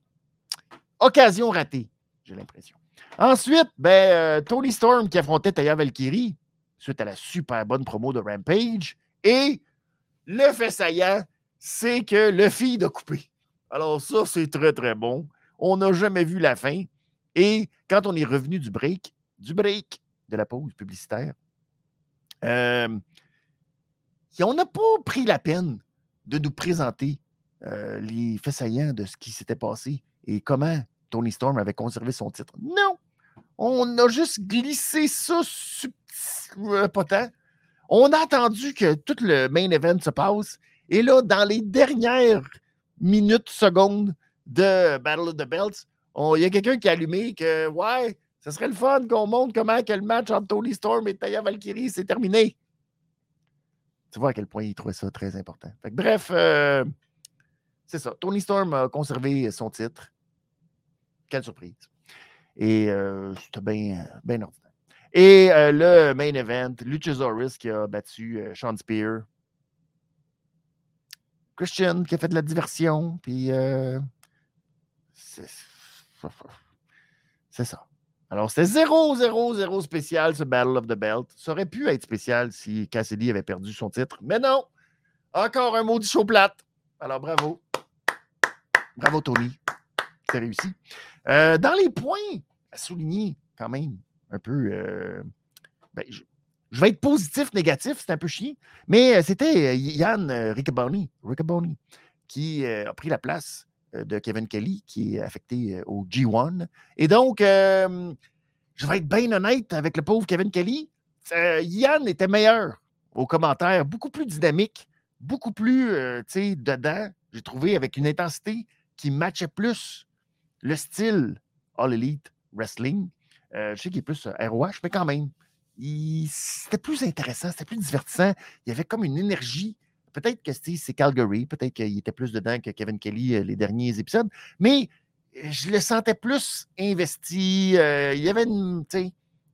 Occasion ratée, j'ai l'impression. Ensuite, ben, euh, Tony Storm qui affrontait Taya Valkyrie suite à la super bonne promo de Rampage. Et le fait saillant, c'est que le feed a coupé. Alors, ça, c'est très, très bon. On n'a jamais vu la fin. Et quand on est revenu du break, du break de la pause publicitaire, euh, on n'a pas pris la peine de nous présenter euh, les faits saillants de ce qui s'était passé et comment Tony Storm avait conservé son titre? Non! On a juste glissé ça euh, pas tant. On a attendu que tout le main event se passe. Et là, dans les dernières minutes, secondes de Battle of the Belts, il y a quelqu'un qui a allumé que, ouais, ce serait le fun qu'on montre comment que le match entre Tony Storm et Taya Valkyrie s'est terminé. Tu vois à quel point il trouvait ça très important. bref, euh, c'est ça. Tony Storm a conservé son titre. Quelle surprise. Et euh, c'était bien, bien ordinaire. Et euh, le main event, Luchasaurus qui a battu Sean Spear. Christian qui a fait de la diversion. Puis c'est ça. Alors, c'était 0-0-0 spécial, ce Battle of the Belt. Ça aurait pu être spécial si Cassidy avait perdu son titre, mais non! Encore un maudit show plate. Alors, bravo. Bravo, Tony. C'est réussi. Euh, dans les points à souligner, quand même, un peu. Euh, ben, je, vais être positif, négatif, c'est un peu chiant, mais euh, c'était Yann Riccaboni, qui a pris la place de Kevin Kelly qui est affecté au G1. Et donc, je vais être bien honnête avec le pauvre Kevin Kelly. Yann était meilleur aux commentaires, beaucoup plus dynamique, beaucoup plus, dedans. J'ai trouvé avec une intensité qui matchait plus le style All Elite Wrestling. je sais qu'il est plus ROH, mais quand même, c'était plus intéressant, c'était plus divertissant. Il y avait comme une énergie Peut-être que c'est Calgary, peut-être qu'il était plus dedans que Kevin Kelly euh, les derniers épisodes, mais euh, je le sentais plus investi. Euh, il y avait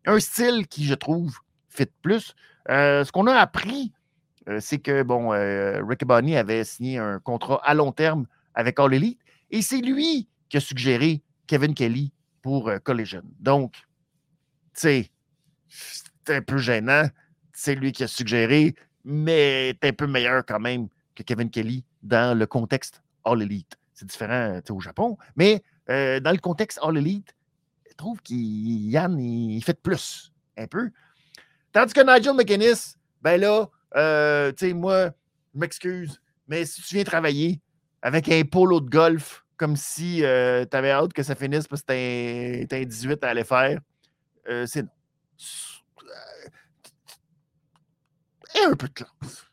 un style qui, je trouve, fit plus. ce qu'on a appris, c'est que, bon, Rick Bonnie avait signé un contrat à long terme avec All Elite et c'est lui qui a suggéré Kevin Kelly pour Collision. Donc, tu sais, c'est un peu gênant. C'est lui qui a suggéré mais est un peu meilleur quand même que Kevin Kelly dans le contexte All Elite. C'est différent au Japon, mais euh, dans le contexte All Elite, je trouve qu'Yann, il, fait plus, un peu. Tandis que Nigel McInnes, ben là, euh, tu sais, moi, je m'excuse, mais si tu viens travailler avec un polo de golf, comme si euh, tu avais hâte que ça finisse parce que un 18 à aller faire, c'est non et un peu de classe.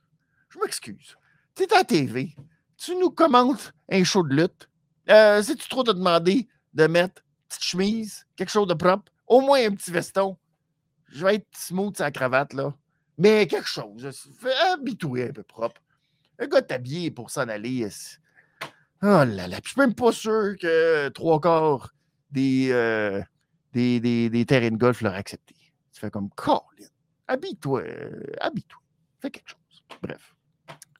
Je m'excuse. Tu es à la TV, tu nous commentes un show de lutte. Euh, si tu trop te demander de mettre une petite chemise, quelque chose de propre, au moins un petit veston, je vais être smooth sa cravate, là. Mais quelque chose. Habille-toi un peu propre. Un gars t'habiller pour s'en aller. Oh là là. Puis je suis même pas sûr que trois quarts des, euh, des, des, terrains de golf l'auraient accepté. Tu fais comme Colin. Habille-toi. Euh, habille-toi. Fais quelque chose. Bref.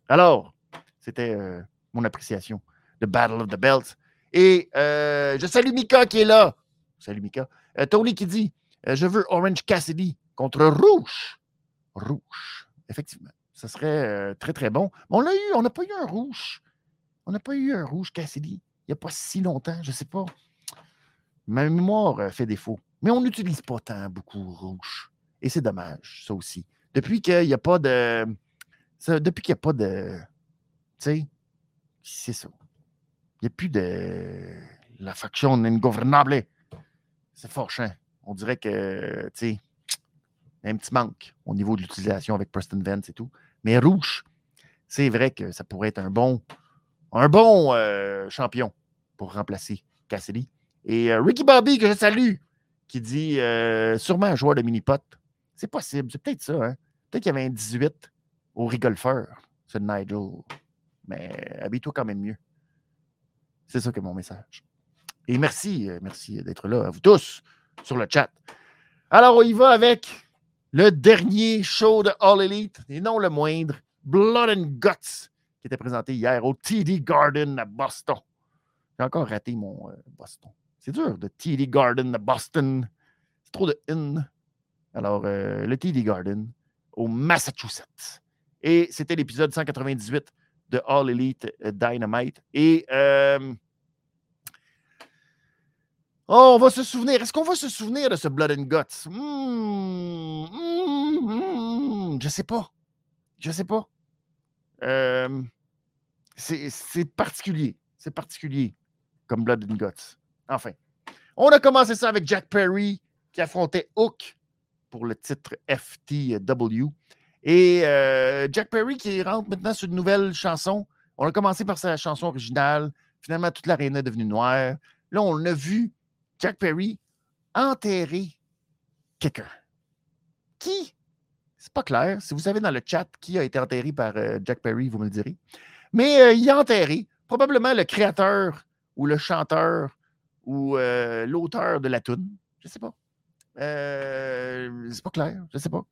Alors, c'était euh, mon appréciation de Battle of the Belts. Et euh, je salue Mika qui est là. Salut Mika. Tony qui dit Je veux Orange Cassidy contre Rouge. Rouge. Effectivement. Ça serait très, très bon. Mais on l'a eu. On n'a pas eu un rouge. On n'a pas eu un rouge Cassidy. Il n'y a pas si longtemps. Je ne sais pas. Ma mémoire fait défaut. Mais on n'utilise pas tant beaucoup rouge. Et c'est dommage, ça aussi. Depuis qu'il n'y a pas de. depuis qu'il n'y a pas de. Tu sais, c'est ça. Il n'y a plus de. La faction ingouvernable. C'est fort chiant. On dirait que, tu sais, un petit manque au niveau de l'utilisation avec Preston Vance et tout. Mais Rouge, c'est vrai que ça pourrait être un bon, un bon euh, champion pour remplacer Cassidy. Et euh, Ricky Bobby, que je salue, qui dit euh, sûrement un joueur de mini-pot c'est possible. C'est peut-être ça. Hein? Peut-être qu'il y avait un 18 au rigolfeur, ce Nigel. Mais habille-toi quand même mieux. C'est ça que mon message. Et merci, merci d'être là, à vous tous, sur le chat. Alors, on y va avec le dernier show de All Elite, et non le moindre, Blood and Guts, qui était présenté hier au TD Garden à Boston. J'ai encore raté mon euh, Boston. C'est dur, de TD Garden à Boston. C'est trop de in. Alors, euh, le TD Garden au Massachusetts. Et c'était l'épisode 198 de All Elite euh, Dynamite. Et oh, on va se souvenir. Est-ce qu'on va se souvenir de ce Blood and Guts? Hmm, hmm, je sais pas. Je sais pas. C'est particulier. C'est particulier comme Blood and Guts. Enfin, on a commencé ça avec Jack Perry qui affrontait Hook pour le titre FTW. Et euh, Jack Perry qui rentre maintenant sur une nouvelle chanson. On a commencé par sa chanson originale. Finalement, toute l'arène est devenue noire. Là, on a vu Jack Perry enterrer quelqu'un. Qui? C'est pas clair. Si vous savez dans le chat qui a été enterré par euh, Jack Perry, vous me le direz. Mais euh, il a enterré probablement le créateur ou le chanteur ou euh, l'auteur de la tune. Je sais pas. c'est pas clair. Je sais pas.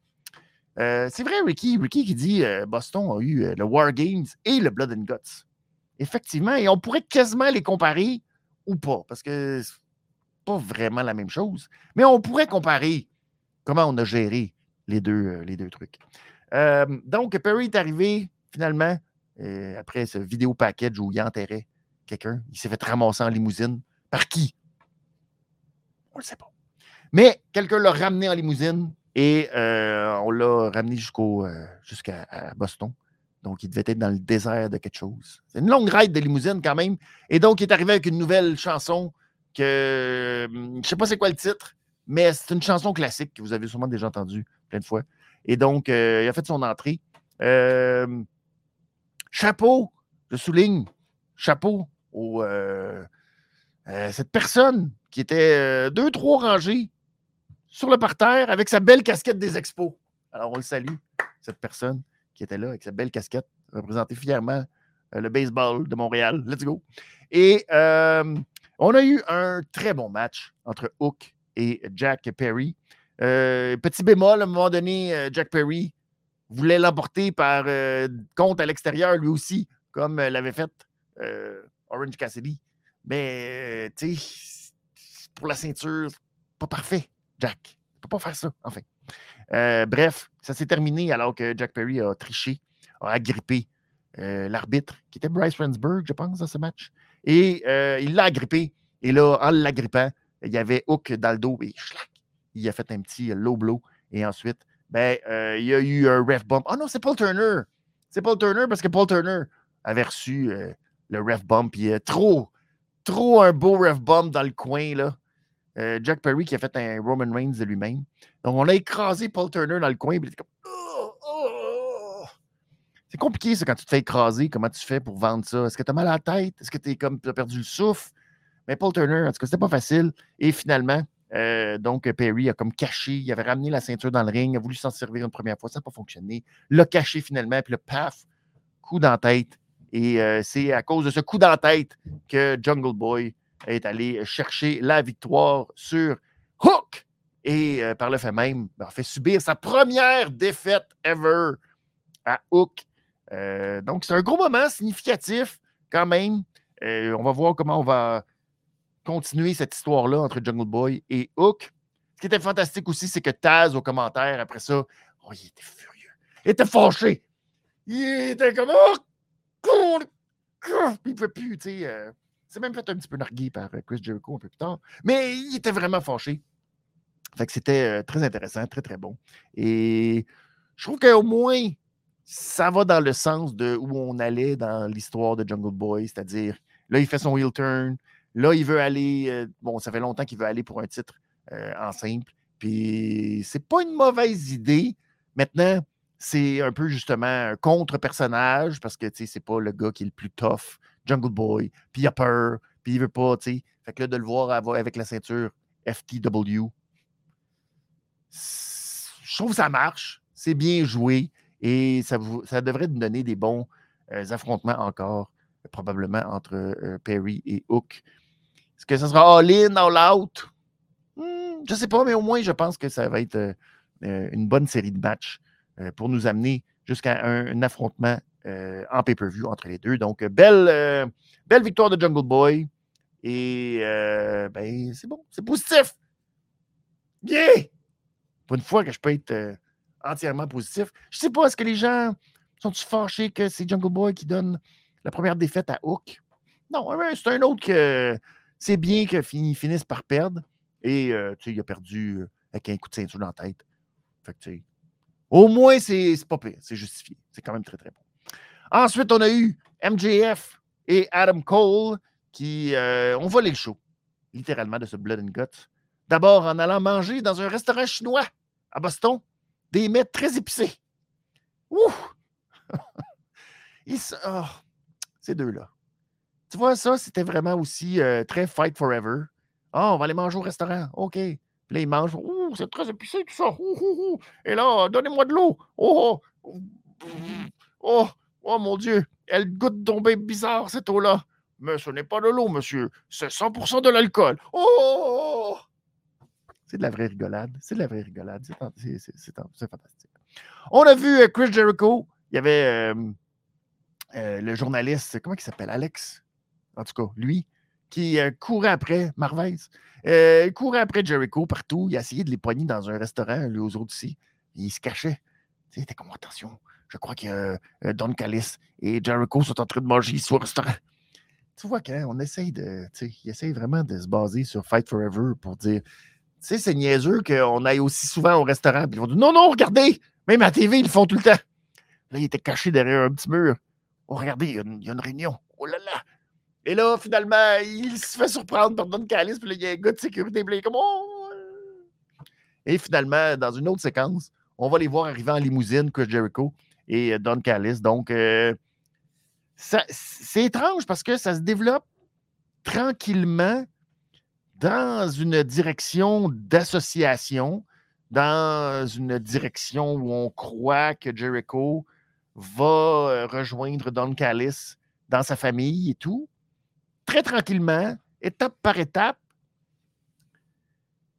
c'est vrai, Ricky. Ricky qui dit Boston a eu le War Games et le Blood and Guts. Effectivement, et on pourrait quasiment les comparer ou pas, parce que c'est pas vraiment la même chose. Mais on pourrait comparer comment on a géré les deux, euh, les deux trucs. Euh, donc, Perry est arrivé finalement euh, après ce vidéo package où il enterrait quelqu'un. Il s'est fait ramasser en limousine. Par qui? On ne le sait pas. Mais quelqu'un l'a ramené en limousine et on l'a ramené jusqu'à Boston. Donc, il devait être dans le désert de quelque chose. C'est une longue ride de limousine quand même. Et donc, il est arrivé avec une nouvelle chanson que je ne sais pas c'est quoi le titre, mais c'est une chanson classique que vous avez sûrement déjà entendue plein de fois. Et donc, euh, il a fait son entrée. Euh, chapeau, je souligne, chapeau à euh, cette personne qui était deux, trois rangées sur le parterre avec sa belle casquette des expos. Alors, on le salue, cette personne qui était là avec sa belle casquette, représentée fièrement le baseball de Montréal. Let's go. Et on a eu un très bon match entre Hook et Jack Perry. Euh, petit bémol, à un moment donné, euh, Jack Perry voulait l'emporter par euh, compte à l'extérieur lui aussi, comme l'avait fait Orange Cassidy. Mais, tu sais, pour la ceinture, pas parfait, Jack. Il ne peut pas faire ça, enfin. bref, ça s'est terminé alors que Jack Perry a triché, a agrippé l'arbitre, qui était Bryce Rensburg, je pense, dans ce match. Et il l'a agrippé. Et là, en l'agrippant, il y avait Hook dans le dos et il a fait un petit low blow. Et ensuite, ben, euh, il y a eu un ref bump. oh non, c'est Paul Turner. C'est Paul Turner parce que Paul Turner avait reçu euh, le ref bump. Il a trop, trop un beau ref bump dans le coin. là. Euh, Jack Perry qui a fait un Roman Reigns de lui-même. Donc, on a écrasé Paul Turner dans le coin. Comme, oh, oh. C'est compliqué, ça, quand tu te fais écraser. Comment tu fais pour vendre ça? Est-ce que tu as mal à la tête? Est-ce que tu as perdu le souffle? Mais Paul Turner, en tout cas, c'était pas facile. Et finalement, euh, donc Perry a comme caché, il avait ramené la ceinture dans le ring, a voulu s'en servir une première fois, ça n'a pas fonctionné. L'a caché finalement, puis le paf, coup dans la tête. Et euh, c'est à cause de ce coup dans la tête que Jungle Boy est allé chercher la victoire sur Hook. Et euh, par le fait même, ben, a fait subir sa première défaite ever à Hook. donc, c'est un gros moment significatif quand même. on va voir comment on va continuer cette histoire-là entre Jungle Boy et Hook. Ce qui était fantastique aussi, c'est que Taz, au commentaire, après ça, oh, il était furieux. Il était fâché. Il était comme oh, il ne pouvait plus, tu sais. Euh, c'est même fait un petit peu nargué par euh, Chris Jericho un peu plus tard. Mais il était vraiment fâché. Fait que c'était euh, très intéressant, très, très bon. Et je trouve qu'au moins, ça va dans le sens de où on allait dans l'histoire de Jungle Boy, c'est-à-dire, là, il fait son heel turn, Là, il veut aller. Euh, bon, ça fait longtemps qu'il veut aller pour un titre euh, en simple. Puis c'est pas une mauvaise idée. Maintenant, c'est un peu justement un contre-personnage parce que tu sais, c'est pas le gars qui est le plus tough, Jungle Boy, puis il a peur, puis il veut pas. Fait que là, de le voir avec la ceinture FTW, je trouve que ça marche, c'est bien joué et ça, ça devrait nous donner des bons euh, affrontements encore, probablement entre Perry et Hook. Est-ce que ça sera all-in, all-out? Hmm, je ne sais pas, mais au moins, je pense que ça va être euh, euh, une bonne série de matchs euh, pour nous amener jusqu'à un, affrontement en pay-per-view entre les deux. Donc, belle, victoire de Jungle Boy. Et ben, c'est bon, c'est positif. Yeah! Pour une fois que je peux être entièrement positif. Je ne sais pas, est-ce que les gens sont-ils fâchés que c'est Jungle Boy qui donne la première défaite à Hook? Non, c'est un autre que c'est bien qu'il finisse par perdre. Et euh, il a perdu euh, avec un coup de ceinture dans la tête. Fait que, au moins, c'est pas pire. C'est justifié. C'est quand même très, très bon. Ensuite, on a eu MJF et Adam Cole qui ont volé le show, littéralement, de ce Blood and Guts. D'abord en allant manger dans un restaurant chinois à Boston, des mets très épicés. Ouh! oh, ces deux-là. Tu vois, ça, c'était vraiment aussi euh, très Fight Forever. oh, on va aller manger au restaurant. OK. Puis là, ils mangent. Ouh, c'est très épicé tout ça. Et là, donnez-moi de l'eau. Oh, oh, oh, oh, mon Dieu. Elle goûte tombée bizarre, cette eau-là. Mais ce n'est pas de l'eau, monsieur. C'est 100% de l'alcool. Oh! C'est de la vraie rigolade. C'est de la vraie rigolade. C'est fantastique. On a vu euh, Chris Jericho. Il y avait euh, le journaliste, comment il s'appelle? Alex? En tout cas, lui, qui euh, courait après Marvez. Euh, il courait après Jericho partout. Il a essayé de les poigner dans un restaurant, lui aux autres aussi. Il se cachait. Il était comme attention. Je crois que euh, Don Callis et Jericho sont en train de manger ici au restaurant. Tu vois qu'on essaye de. Il essaye vraiment de se baser sur Fight Forever pour dire. Tu sais, c'est niaiseux qu'on aille aussi souvent au restaurant. Puis ils vont dire Non, non, regardez! Même à TV, ils le font tout le temps. Là, il était caché derrière un petit mur. Oh, regardez, il y a une réunion. Oh là là! Et là, finalement, il se fait surprendre par Don Callis, puis il y a un gars de sécurité, puis comme oh! Et finalement, dans une autre séquence, on va les voir arriver en limousine, Chris Jericho et euh, Don Callis. Donc, euh, c'est étrange parce que ça se développe tranquillement dans une direction d'association, dans une direction où on croit que Jericho va euh, rejoindre Don Callis dans sa famille et tout très tranquillement, étape par étape.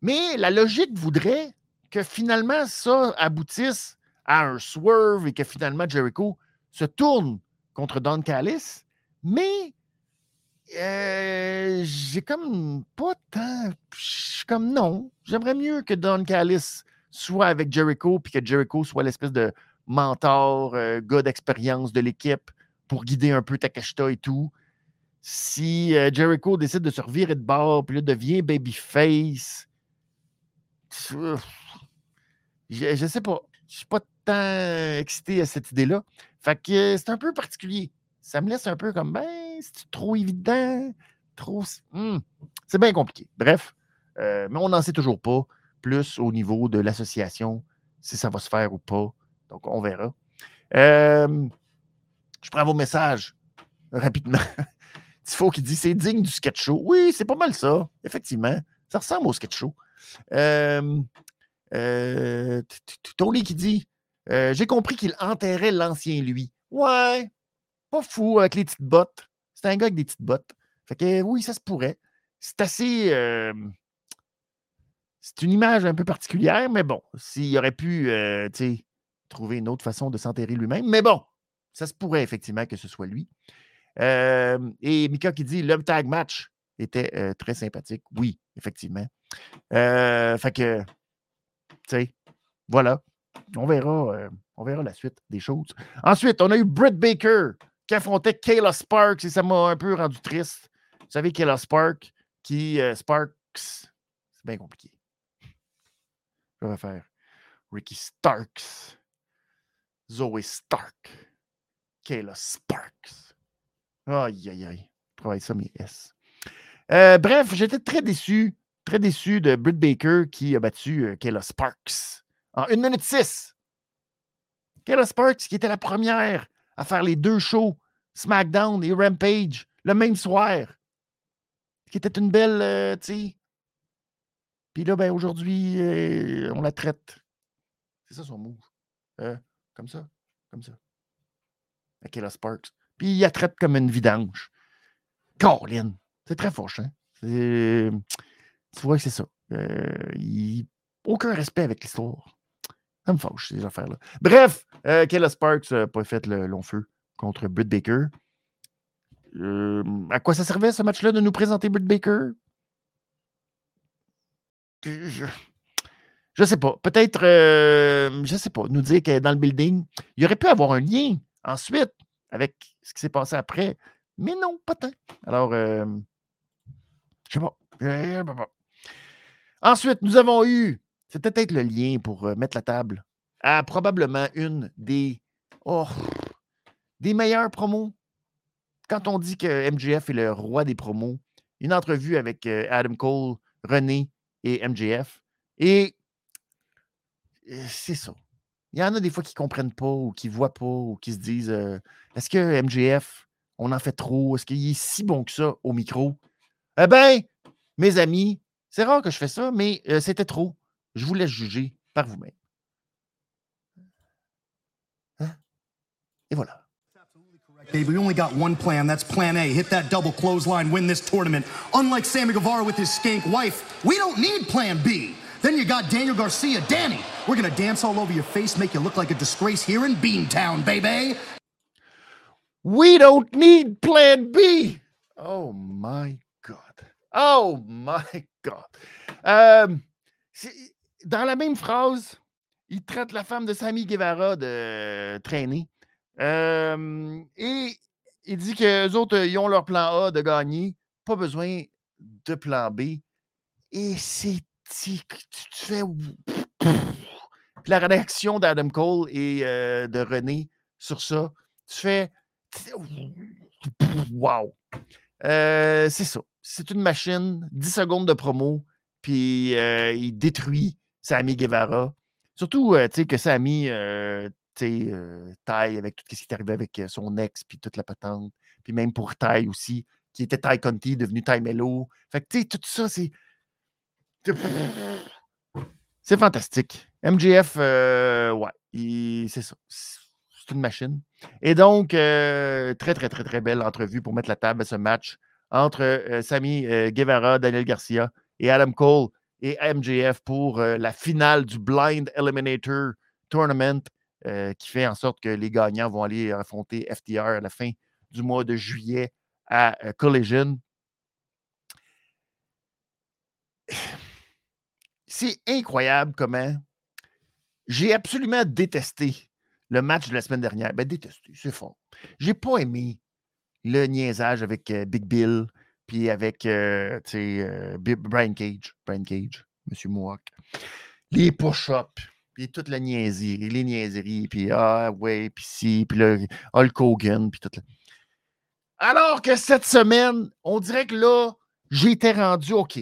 Mais la logique voudrait que finalement ça aboutisse à un swerve et que finalement Jericho se tourne contre Don Callis. Mais euh, j'ai comme pas tant. comme non. J'aimerais mieux que Don Callis soit avec Jericho puis que Jericho soit l'espèce de mentor, euh, gars d'expérience de l'équipe pour guider un peu Takeshita et tout si euh, Jericho décide de se revirer de bord, puis là devient babyface, je, je sais pas. Je suis pas tant excité à cette idée-là. Fait que c'est un peu particulier. Ça me laisse un peu comme, ben, c'est trop évident, trop. Hmm, c'est bien compliqué. Bref, euh, mais on n'en sait toujours pas plus au niveau de l'association, si ça va se faire ou pas. Donc, on verra. Euh, je prends vos messages rapidement. Tifo qui dit c'est digne du sketch show. Oui, c'est pas mal ça, effectivement. Ça ressemble au sketch show. Euh, euh, Tony qui dit euh, J'ai compris qu'il enterrait l'ancien lui. Ouais, pas fou avec les petites bottes. C'est un gars avec des petites bottes. Fait que oui, ça se pourrait. C'est assez. c'est une image un peu particulière, mais bon, s'il aurait pu trouver une autre façon de s'enterrer lui-même. Mais bon, ça se pourrait effectivement que ce soit lui et Mika qui dit le tag match était très sympathique. Oui, effectivement. fait que, tu sais, voilà. On verra, on verra la suite des choses. Ensuite, on a eu Britt Baker qui affrontait Kayla Sparks et ça m'a un peu rendu triste. Vous savez, Kayla Sparks qui. Sparks, c'est bien compliqué. Je vais faire Ricky Starks, Zoe Stark, Kayla Sparks. Aïe, aïe, aïe. Travaille ça, mes S. Euh, bref, j'étais très déçu, très déçu de Britt Baker qui a battu euh, Kayla Sparks en 1 minute 6. Kayla Sparks qui était la première à faire les deux shows, SmackDown et Rampage, le même soir. Qui était une belle, euh, tu sais. Puis là, ben, aujourd'hui, on la traite. C'est ça son move. comme ça, comme ça. Kayla Sparks. Puis il la traite comme une vidange. Caroline, c'est très fauche. Hein? Tu vois que c'est ça. Euh, aucun respect avec l'histoire. Ça me fâche, ces affaires-là. Bref, euh, Kayla Sparks n'a pas fait le long feu contre Britt Baker. Euh, à quoi ça servait ce match-là de nous présenter Britt Baker? Je, je sais pas. Peut-être, euh, je sais pas, nous dire est dans le building. Il aurait pu avoir un lien ensuite avec ce qui s'est passé après. Mais non, pas tant. Alors, euh, je sais pas. Ensuite, nous avons eu, c'était peut-être le lien pour euh, mettre la table, à probablement une des. Oh, des meilleurs promos. Quand on dit que MJF est le roi des promos, une entrevue avec euh, Adam Cole, René et MJF. Et euh, c'est ça. Il y en a des fois qui ne comprennent pas ou qui ne voient pas ou qui se disent Est-ce que MJF, on en fait trop? Est-ce qu'il est si bon que ça au micro? Eh bien, mes amis, c'est rare que je fais ça, mais c'était trop. Je vous laisse juger par vous-même. Hein? Et voilà. Baby, we only got one plan. That's plan A. Hit that double clothesline, win this tournament. Unlike Sammy Guevara with his skank wife, we don't need plan B. Then you got Daniel Garcia. Danny, we're gonna dance all over your face, make you look like a disgrace here in Beantown, baby. We don't need plan B. Oh my God. Oh my God. Euh, dans la même phrase, il traite la femme de Sammy Guevara de traîner. Euh, et il dit que les autres, ils ont leur plan A de gagner. Pas besoin de plan B. Et c'est. Tu fais. La réaction d'Adam Cole et euh, de René sur ça, tu fais. Wow! Euh, c'est ça. C'est une machine, 10 secondes de promo, puis il détruit Sammy Guevara. Surtout, tu sais, que Sammy, euh, Taille avec tout ce qui est arrivé avec son ex, puis toute la patente. Puis même pour Taille aussi, qui était Ty Conti, devenu Ty Mello. Fait que, tu sais, tout ça, c'est. C'est fantastique. MGF, ouais, c'est ça. C'est une machine. Et donc, très, très, très, très belle entrevue pour mettre la table à ce match entre Sami Guevara, Daniel Garcia et Adam Cole et MJF pour la finale du Blind Eliminator Tournament euh, qui fait en sorte que les gagnants vont aller affronter FTR à la fin du mois de juillet à euh, Collision. C'est incroyable comment j'ai absolument détesté le match de la semaine dernière. Ben, détesté, c'est fort. J'ai pas aimé le niaisage avec euh, Big Bill, puis avec Brian Cage, Brian Cage, M. Mohawk. Les push-ups, puis toute la niaiserie, les niaiseries, puis ah ouais, puis si, puis le Hulk Hogan, puis tout. Alors que cette semaine, on dirait que là, j'étais rendu OK.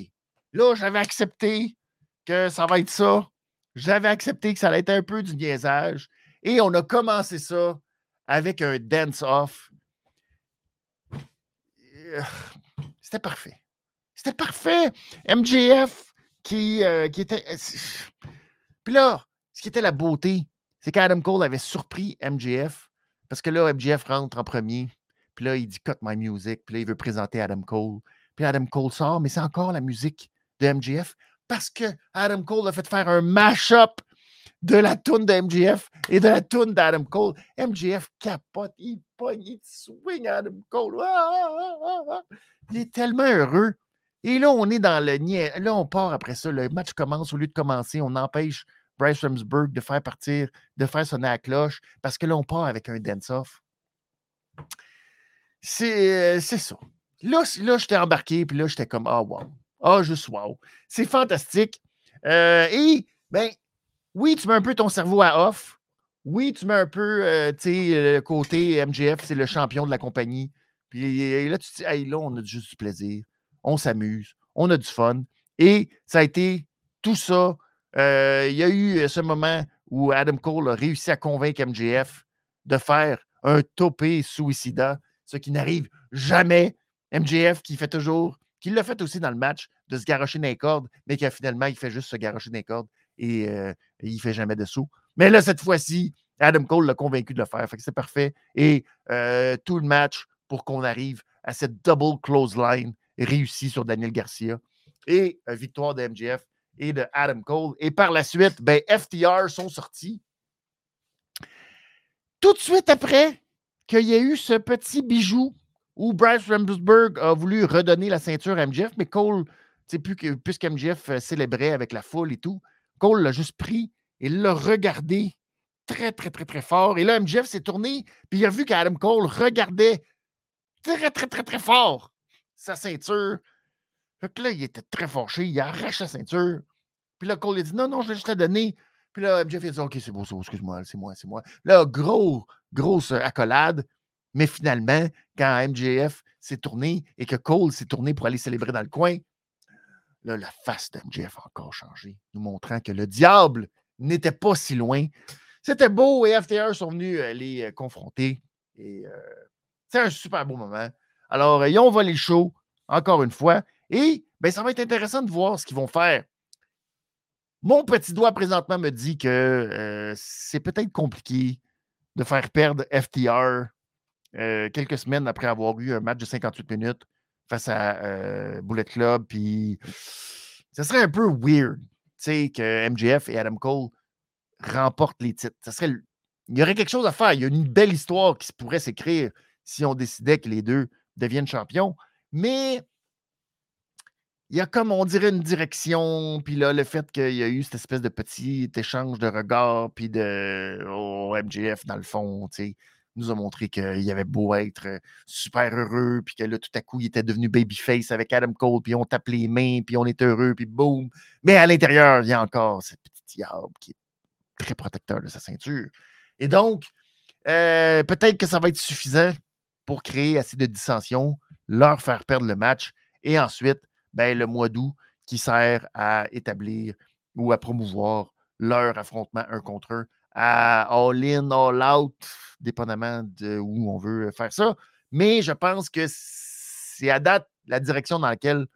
Là, j'avais accepté que ça va être ça. J'avais accepté que ça allait être un peu du niaisage. Et on a commencé ça avec un dance-off. C'était parfait. C'était parfait. MJF qui, euh, qui était. Puis là, ce qui était la beauté, c'est qu'Adam Cole avait surpris MJF parce que là, MJF rentre en premier. Puis là, il dit Cut my music. Puis là, il veut présenter Adam Cole. Puis Adam Cole sort, mais c'est encore la musique de MJF parce que Adam Cole a fait faire un mash-up de la toune de MJF et de la toune d'Adam Cole. MJF capote, il pogne, il swing Adam Cole. Ah, ah, ah, il est tellement heureux. Et là, on est dans le Là, on part après ça. Le match commence. Au lieu de commencer, on empêche Bryce Ramsburg de faire partir, de faire sonner la cloche, parce que là, on part avec un dance-off. C'est ça. Là, là j'étais embarqué, puis là, j'étais comme, ah, oh, wow. Ah, juste wow. C'est fantastique. Euh, et, ben, oui, tu mets un peu ton cerveau à off. Oui, tu mets un peu, euh, tu sais, le côté MGF, c'est le champion de la compagnie. Puis là, tu te dis, hey, là, on a juste du plaisir. On s'amuse. On a du fun. Et ça a été tout ça euh, il y a eu ce moment où Adam Cole a réussi à convaincre MJF de faire un topé suicida, ce qui n'arrive jamais. MJF qui fait toujours, qui l'a fait aussi dans le match, de se garocher dans cordes, mais qui finalement, il fait juste se garocher dans les cordes et euh, il ne fait jamais de saut. Mais là, cette fois-ci, Adam Cole l'a convaincu de le faire. c'est parfait. Et tout le match pour qu'on arrive à cette double close line réussie sur Daniel Garcia. Et victoire de MJF et de Adam Cole. Et par la suite, ben, FTR sont sortis. Tout de suite après qu'il y a eu ce petit bijou où Bryce Ramsburg a voulu redonner la ceinture à MJF, mais Cole, puisqu'MJF euh, célébrait avec la foule et tout, Cole l'a juste pris et l'a regardé très, très, très, très fort. Et là, MJF s'est tourné, puis il a vu qu'Adam Cole regardait très, très, très, très fort sa ceinture fait que là, il était très fâché, il arrache la ceinture. Puis là, Cole, il dit non, non, je vais juste la donner. Puis là, Jeff, il dit OK, c'est beau, c'est excuse-moi, c'est moi, c'est moi. Là, gros, grosse accolade. Mais finalement, quand MJF s'est tourné et que Cole s'est tourné pour aller célébrer dans le coin, là, la face de MJF a encore changé, nous montrant que le diable n'était pas si loin. C'était beau et FTR sont venus euh, les euh, confronter. Et euh, c'est un super beau moment. Alors, ils ont volé le show, encore une fois. Et ben, ça va être intéressant de voir ce qu'ils vont faire. Mon petit doigt présentement me dit que c'est peut-être compliqué de faire perdre FTR quelques semaines après avoir eu un match de 58 minutes face à Bullet Club. Puis, ça serait un peu weird, tu sais, que MJF et Adam Cole remportent les titres. Ça serait, il y aurait quelque chose à faire. Il y a une belle histoire qui pourrait s'écrire si on décidait que les deux deviennent champions. Mais il y a comme, on dirait, une direction, puis là, le fait qu'il y a eu cette espèce de petit échange de regards, puis de oh, MJF, dans le fond, tu sais, nous a montré qu'il avait beau être euh, super heureux, puis que là, tout à coup, il était devenu babyface avec Adam Cole, puis on tape les mains, puis on est heureux, puis boum. Mais à l'intérieur, il y a encore ce petit diable qui est très protecteur de sa ceinture. Et donc, euh, peut-être que ça va être suffisant pour créer assez de dissension, leur faire perdre le match, et ensuite, ben, le mois d'août qui sert à établir ou à promouvoir leur affrontement un contre un à all-in, all-out, dépendamment de où on veut faire ça. Mais je pense que c'est à date la direction dans laquelle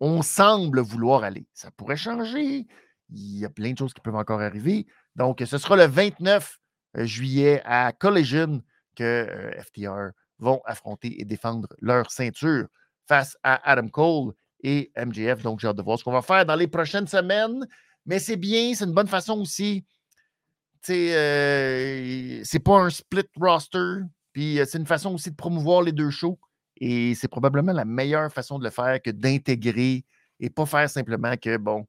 on semble vouloir aller. Ça pourrait changer. Il y a plein de choses qui peuvent encore arriver. Donc, ce sera le 29 euh, juillet à Collision que euh, FTR vont affronter et défendre leur ceinture face à Adam Cole et MJF. Donc, j'ai hâte de voir ce qu'on va faire dans les prochaines semaines. Mais c'est bien, c'est une bonne façon aussi. Euh, c'est pas un split roster. Puis euh, c'est une façon aussi de promouvoir les deux shows. Et c'est probablement la meilleure façon de le faire que d'intégrer et pas faire simplement que, bon,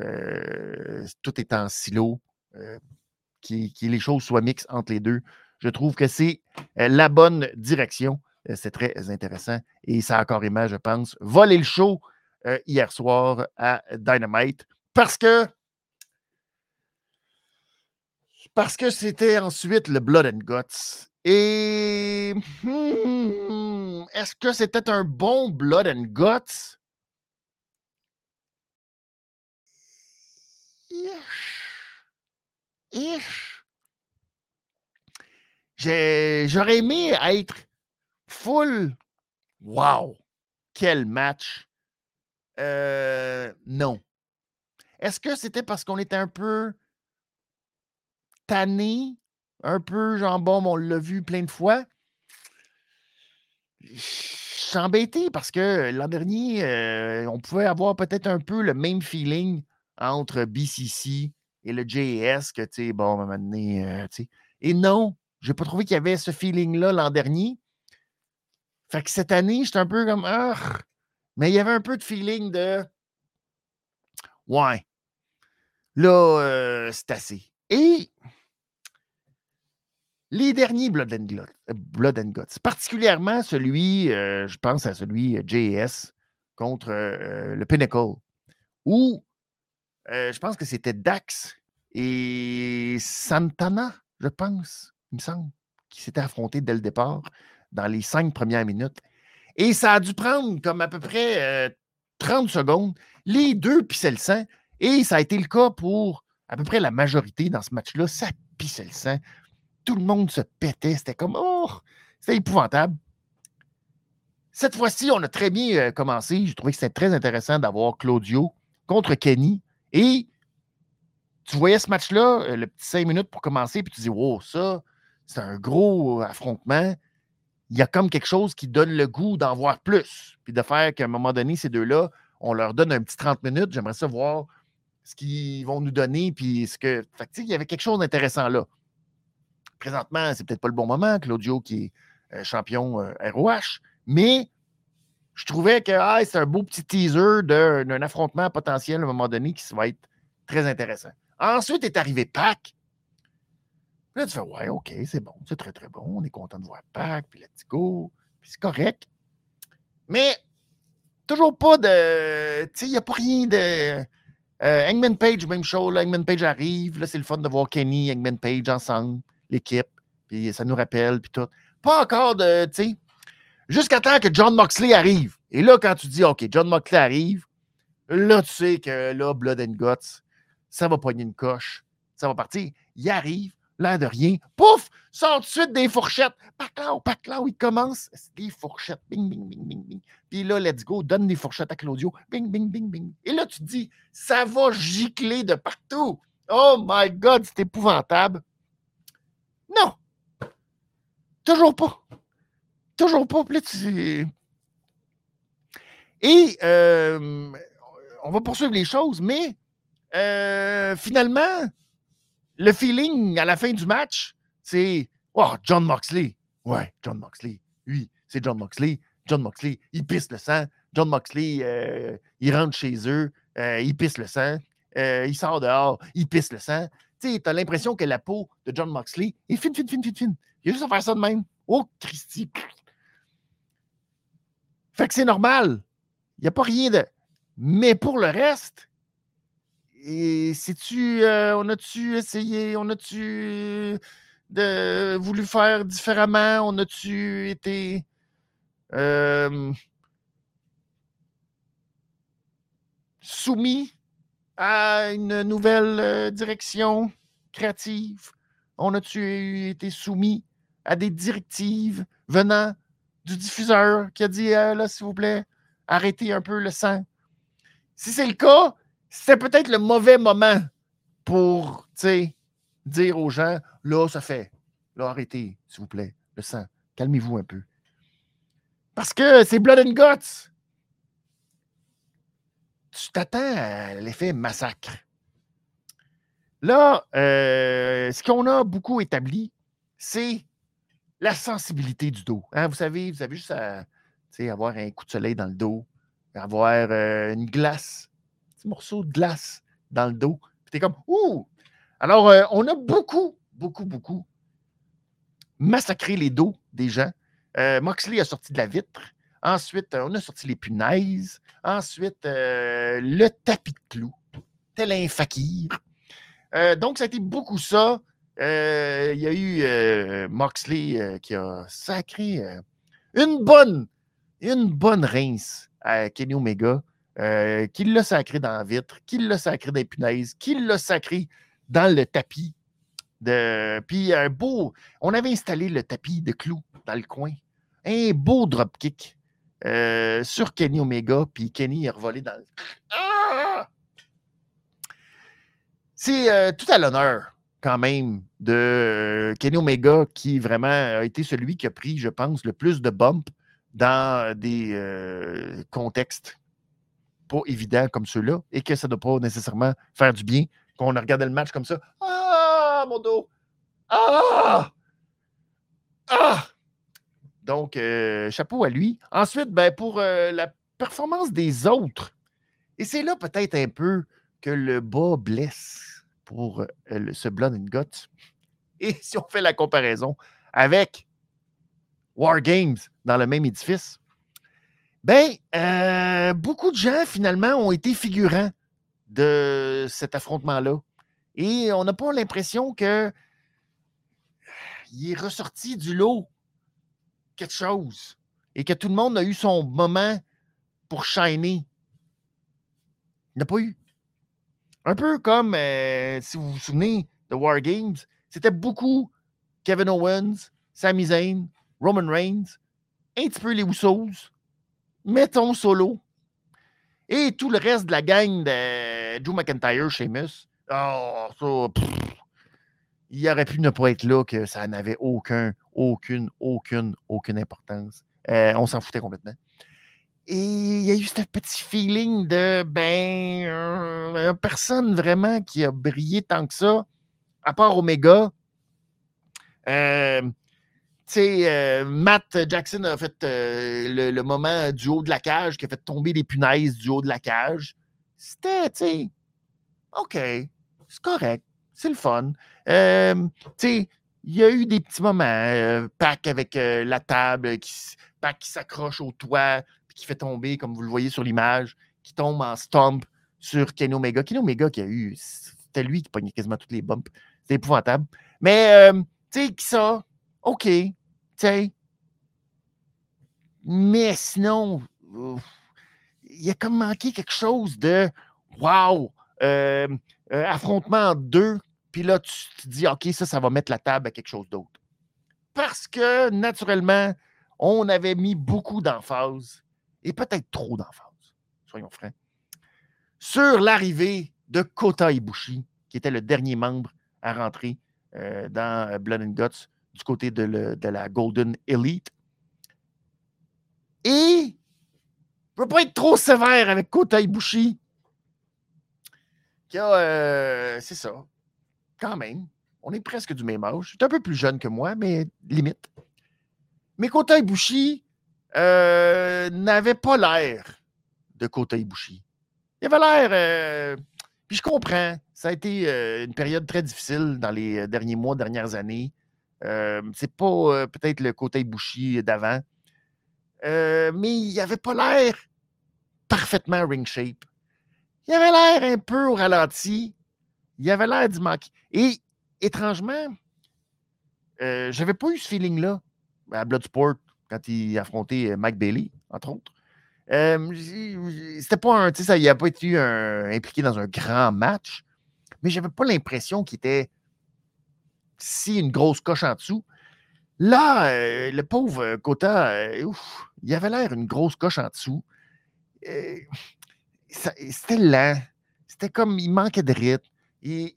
euh, tout est en silo, euh, que les choses soient mixtes entre les deux. Je trouve que c'est la bonne direction. c'est très intéressant. Et ça a carrément, je pense, volé le show hier soir à Dynamite parce que parce que c'était ensuite le Blood and Guts. Et hmm, est-ce que c'était un bon Blood and Guts? J'aurais aimé être full. Wow! Quel match! Euh, non. Est-ce que c'était parce qu'on était un peu tanné, un peu genre bon, on l'a vu plein de fois? Je suis embêté parce que l'an dernier, euh, on pouvait avoir peut-être un peu le même feeling entre BCC et le JS que, tu sais, bon, à un moment euh, tu sais. Et non, j'ai pas trouvé qu'il y avait ce feeling-là l'an dernier. Fait que cette année, j'étais un peu comme, ah, mais il y avait un peu de feeling de Ouais, là, euh, c'est assez. Et les derniers Blood and, Guts, euh, Blood and particulièrement celui, euh, je pense à celui JS contre le Pinnacle, où je pense que c'était Dax et Santana, je pense, il me semble, qui s'étaient affrontés dès le départ dans les cinq premières minutes. Et ça a dû prendre comme à peu près 30 secondes. Les deux pissaient le sang. Et ça a été le cas pour à peu près la majorité dans ce match-là. Ça pissait le sang. Tout le monde se pétait. C'était comme, oh, c'était épouvantable. Cette fois-ci, on a très bien commencé. J'ai trouvé que c'était très intéressant d'avoir Claudio contre Kenny. Et tu voyais ce match-là, le petit cinq minutes pour commencer, puis tu dis, wow, ça, c'est un gros affrontement il y a comme quelque chose qui donne le goût d'en voir plus. Puis de faire qu'à un moment donné, ces deux-là, on leur donne un petit 30 minutes. J'aimerais savoir ce qu'ils vont nous donner. Puis ce que. Il y avait quelque chose d'intéressant là. Présentement, c'est peut-être pas le bon moment, Claudio qui est euh, champion ROH, euh, mais je trouvais que ah, c'est un beau petit teaser d'un affrontement potentiel à un moment donné qui va être très intéressant. Ensuite est arrivé Pac, là, tu fais, ouais, OK, c'est bon, c'est très, très bon. On est content de voir Pac, puis let's go, puis c'est correct. Mais toujours pas de. Tu sais, il n'y a pas rien de. Euh, Page, même chose. Là, Hangman Page arrive. Là, c'est le fun de voir Kenny, Hangman Page ensemble, l'équipe. Puis ça nous rappelle, puis tout. Pas encore de, tu sais, jusqu'à temps que John Moxley arrive. Et là, quand tu dis, OK, John Moxley arrive, là, tu sais que là, Blood and Guts, ça va pogner une coche, ça va partir. Il arrive, l'air de rien, pouf, sort tout de suite des fourchettes. Paclao, paclao, il commence, des fourchettes, bing, bing, bing, bing, bing. Puis là, let's go, donne des fourchettes à Claudio, bing, bing, bing, bing. Et là, tu te dis, ça va gicler de partout. Oh my God, c'est épouvantable. Non. Toujours pas. Toujours pas. Et euh, on va poursuivre les choses, mais euh, finalement, le feeling à la fin du match, c'est Oh, John Moxley. Ouais, John Moxley. Oui, c'est John Moxley. John Moxley, il pisse le sang. John Moxley, euh, il rentre chez eux, il pisse le sang. il sort dehors, il pisse le sang. Tu as l'impression que la peau de John Moxley est fine, fine, fine, fine, fine. Il a juste à faire ça de même. Oh, Christy. Fait que c'est normal. Il n'y a pas rien de. Mais pour le reste, et tu euh, on a-tu essayé, on a-tu de, voulu faire différemment, on a-tu été euh, soumis à une nouvelle euh, direction créative? On a-tu été soumis à des directives venant du diffuseur qui a dit là, s'il vous plaît, arrêtez un peu le sang? Si c'est le cas, c'est peut-être le mauvais moment pour dire aux gens là, ça fait. Là, arrêtez, s'il vous plaît, le sang. Calmez-vous un peu. Parce que c'est Blood and Guts. Tu t'attends à l'effet massacre? Là, euh, ce qu'on a beaucoup établi, c'est la sensibilité du dos. Hein? Vous savez, vous avez juste à avoir un coup de soleil dans le dos, avoir euh, une glace petit morceau de glace dans le dos. Puis t'es comme, ouh! Alors, euh, on a beaucoup, beaucoup, beaucoup massacré les dos des gens. Moxley a sorti de la vitre. Ensuite, on a sorti les punaises. Ensuite, euh, le tapis de clous, tel un fakir. donc, ça a été beaucoup ça. Il y a eu Moxley qui a sacré une bonne, une bonne rince à Kenny Omega. Euh, qu'il l'a sacré dans la vitre, qu'il l'a sacré dans les punaises, qu'il l'a sacré dans le tapis. De... Puis un beau. On avait installé le tapis de clous dans le coin. Un beau dropkick euh, sur Kenny Omega, puis Kenny est revolé dans le. Ah! C'est euh, tout à l'honneur, quand même, de Kenny Omega, qui vraiment a été celui qui a pris, je pense, le plus de bump dans des contextes pas évident comme ceux-là et que ça ne doit pas nécessairement faire du bien qu'on a regardé le match comme ça. Ah, mon dos! Ah! Ah! Donc, euh, chapeau à lui. Ensuite, ben, pour euh, la performance des autres, et c'est là peut-être un peu que le bas blesse pour euh, ce Blood and Guts. Et si on fait la comparaison avec War Games dans le même édifice, ben, beaucoup de gens, finalement, ont été figurants de cet affrontement-là. Et on n'a pas l'impression que il est ressorti du lot quelque chose et que tout le monde a eu son moment pour shiner. Il n'a pas eu. Un peu comme, euh, si vous vous souvenez de War Games, c'était beaucoup Kevin Owens, Sami Zayn, Roman Reigns, un petit peu les Usos, mettons solo. Et tout le reste de la gang de Drew McIntyre, Sheamus, oh, ça, il aurait pu ne pas être là, que ça n'avait aucun, aucune, aucune, aucune importance. Euh, on s'en foutait complètement. Et il y a eu ce petit feeling de, ben, euh, personne vraiment qui a brillé tant que ça, à part Omega. Euh, sais, euh, Matt Jackson a fait euh, le, moment du haut de la cage, qui a fait tomber les punaises du haut de la cage. C'était, tu sais, OK, c'est correct, c'est le fun. Euh, tu sais, il y a eu des petits moments, Pac avec la table, qui, Pac qui s'accroche au toit, puis qui fait tomber, comme vous le voyez sur l'image, qui tombe en stomp sur Kenny Omega. Kenny Omega qui a eu, c'était lui qui pognait quasiment toutes les bumps. C'était épouvantable. Mais, tu sais, ça? OK, sais. Mais sinon, il a comme manqué quelque chose de wow, euh, euh, affrontement en deux, puis là, tu te dis, OK, ça, ça va mettre la table à quelque chose d'autre. Parce que, naturellement, on avait mis beaucoup d'emphase, et peut-être trop d'emphase, soyons francs, sur l'arrivée de Kota Ibushi, qui était le dernier membre à rentrer euh, dans Blood and Guts du côté de, la Golden Elite. Et ne veux pas être trop sévère avec Kota Ibushi. Euh, c'est ça. Quand même. On est presque du même âge. Tu un peu plus jeune que moi, mais limite. Mais Kota Ibushi euh, n'avait pas l'air de Kota Ibushi. Il avait l'air. Euh, puis je comprends. Ça a été une période très difficile dans les derniers mois, dernières années. c'est pas peut-être le Kota Ibushi d'avant. mais il n'avait pas l'air parfaitement ring shape. Il avait l'air un peu au ralenti. Il avait l'air du manquer. Et étrangement, euh, j'avais pas eu ce feeling-là à Bloodsport quand il affrontait euh, Mike Bailey, entre autres. Euh, c'était pas un. Sais, il n'a pas été impliqué dans un grand match, mais j'avais pas l'impression qu'il était si une grosse coche en dessous. Là, euh, le pauvre Kota, il avait l'air une grosse coche en dessous. C'était lent. C'était comme, il manquait de rythme. Et,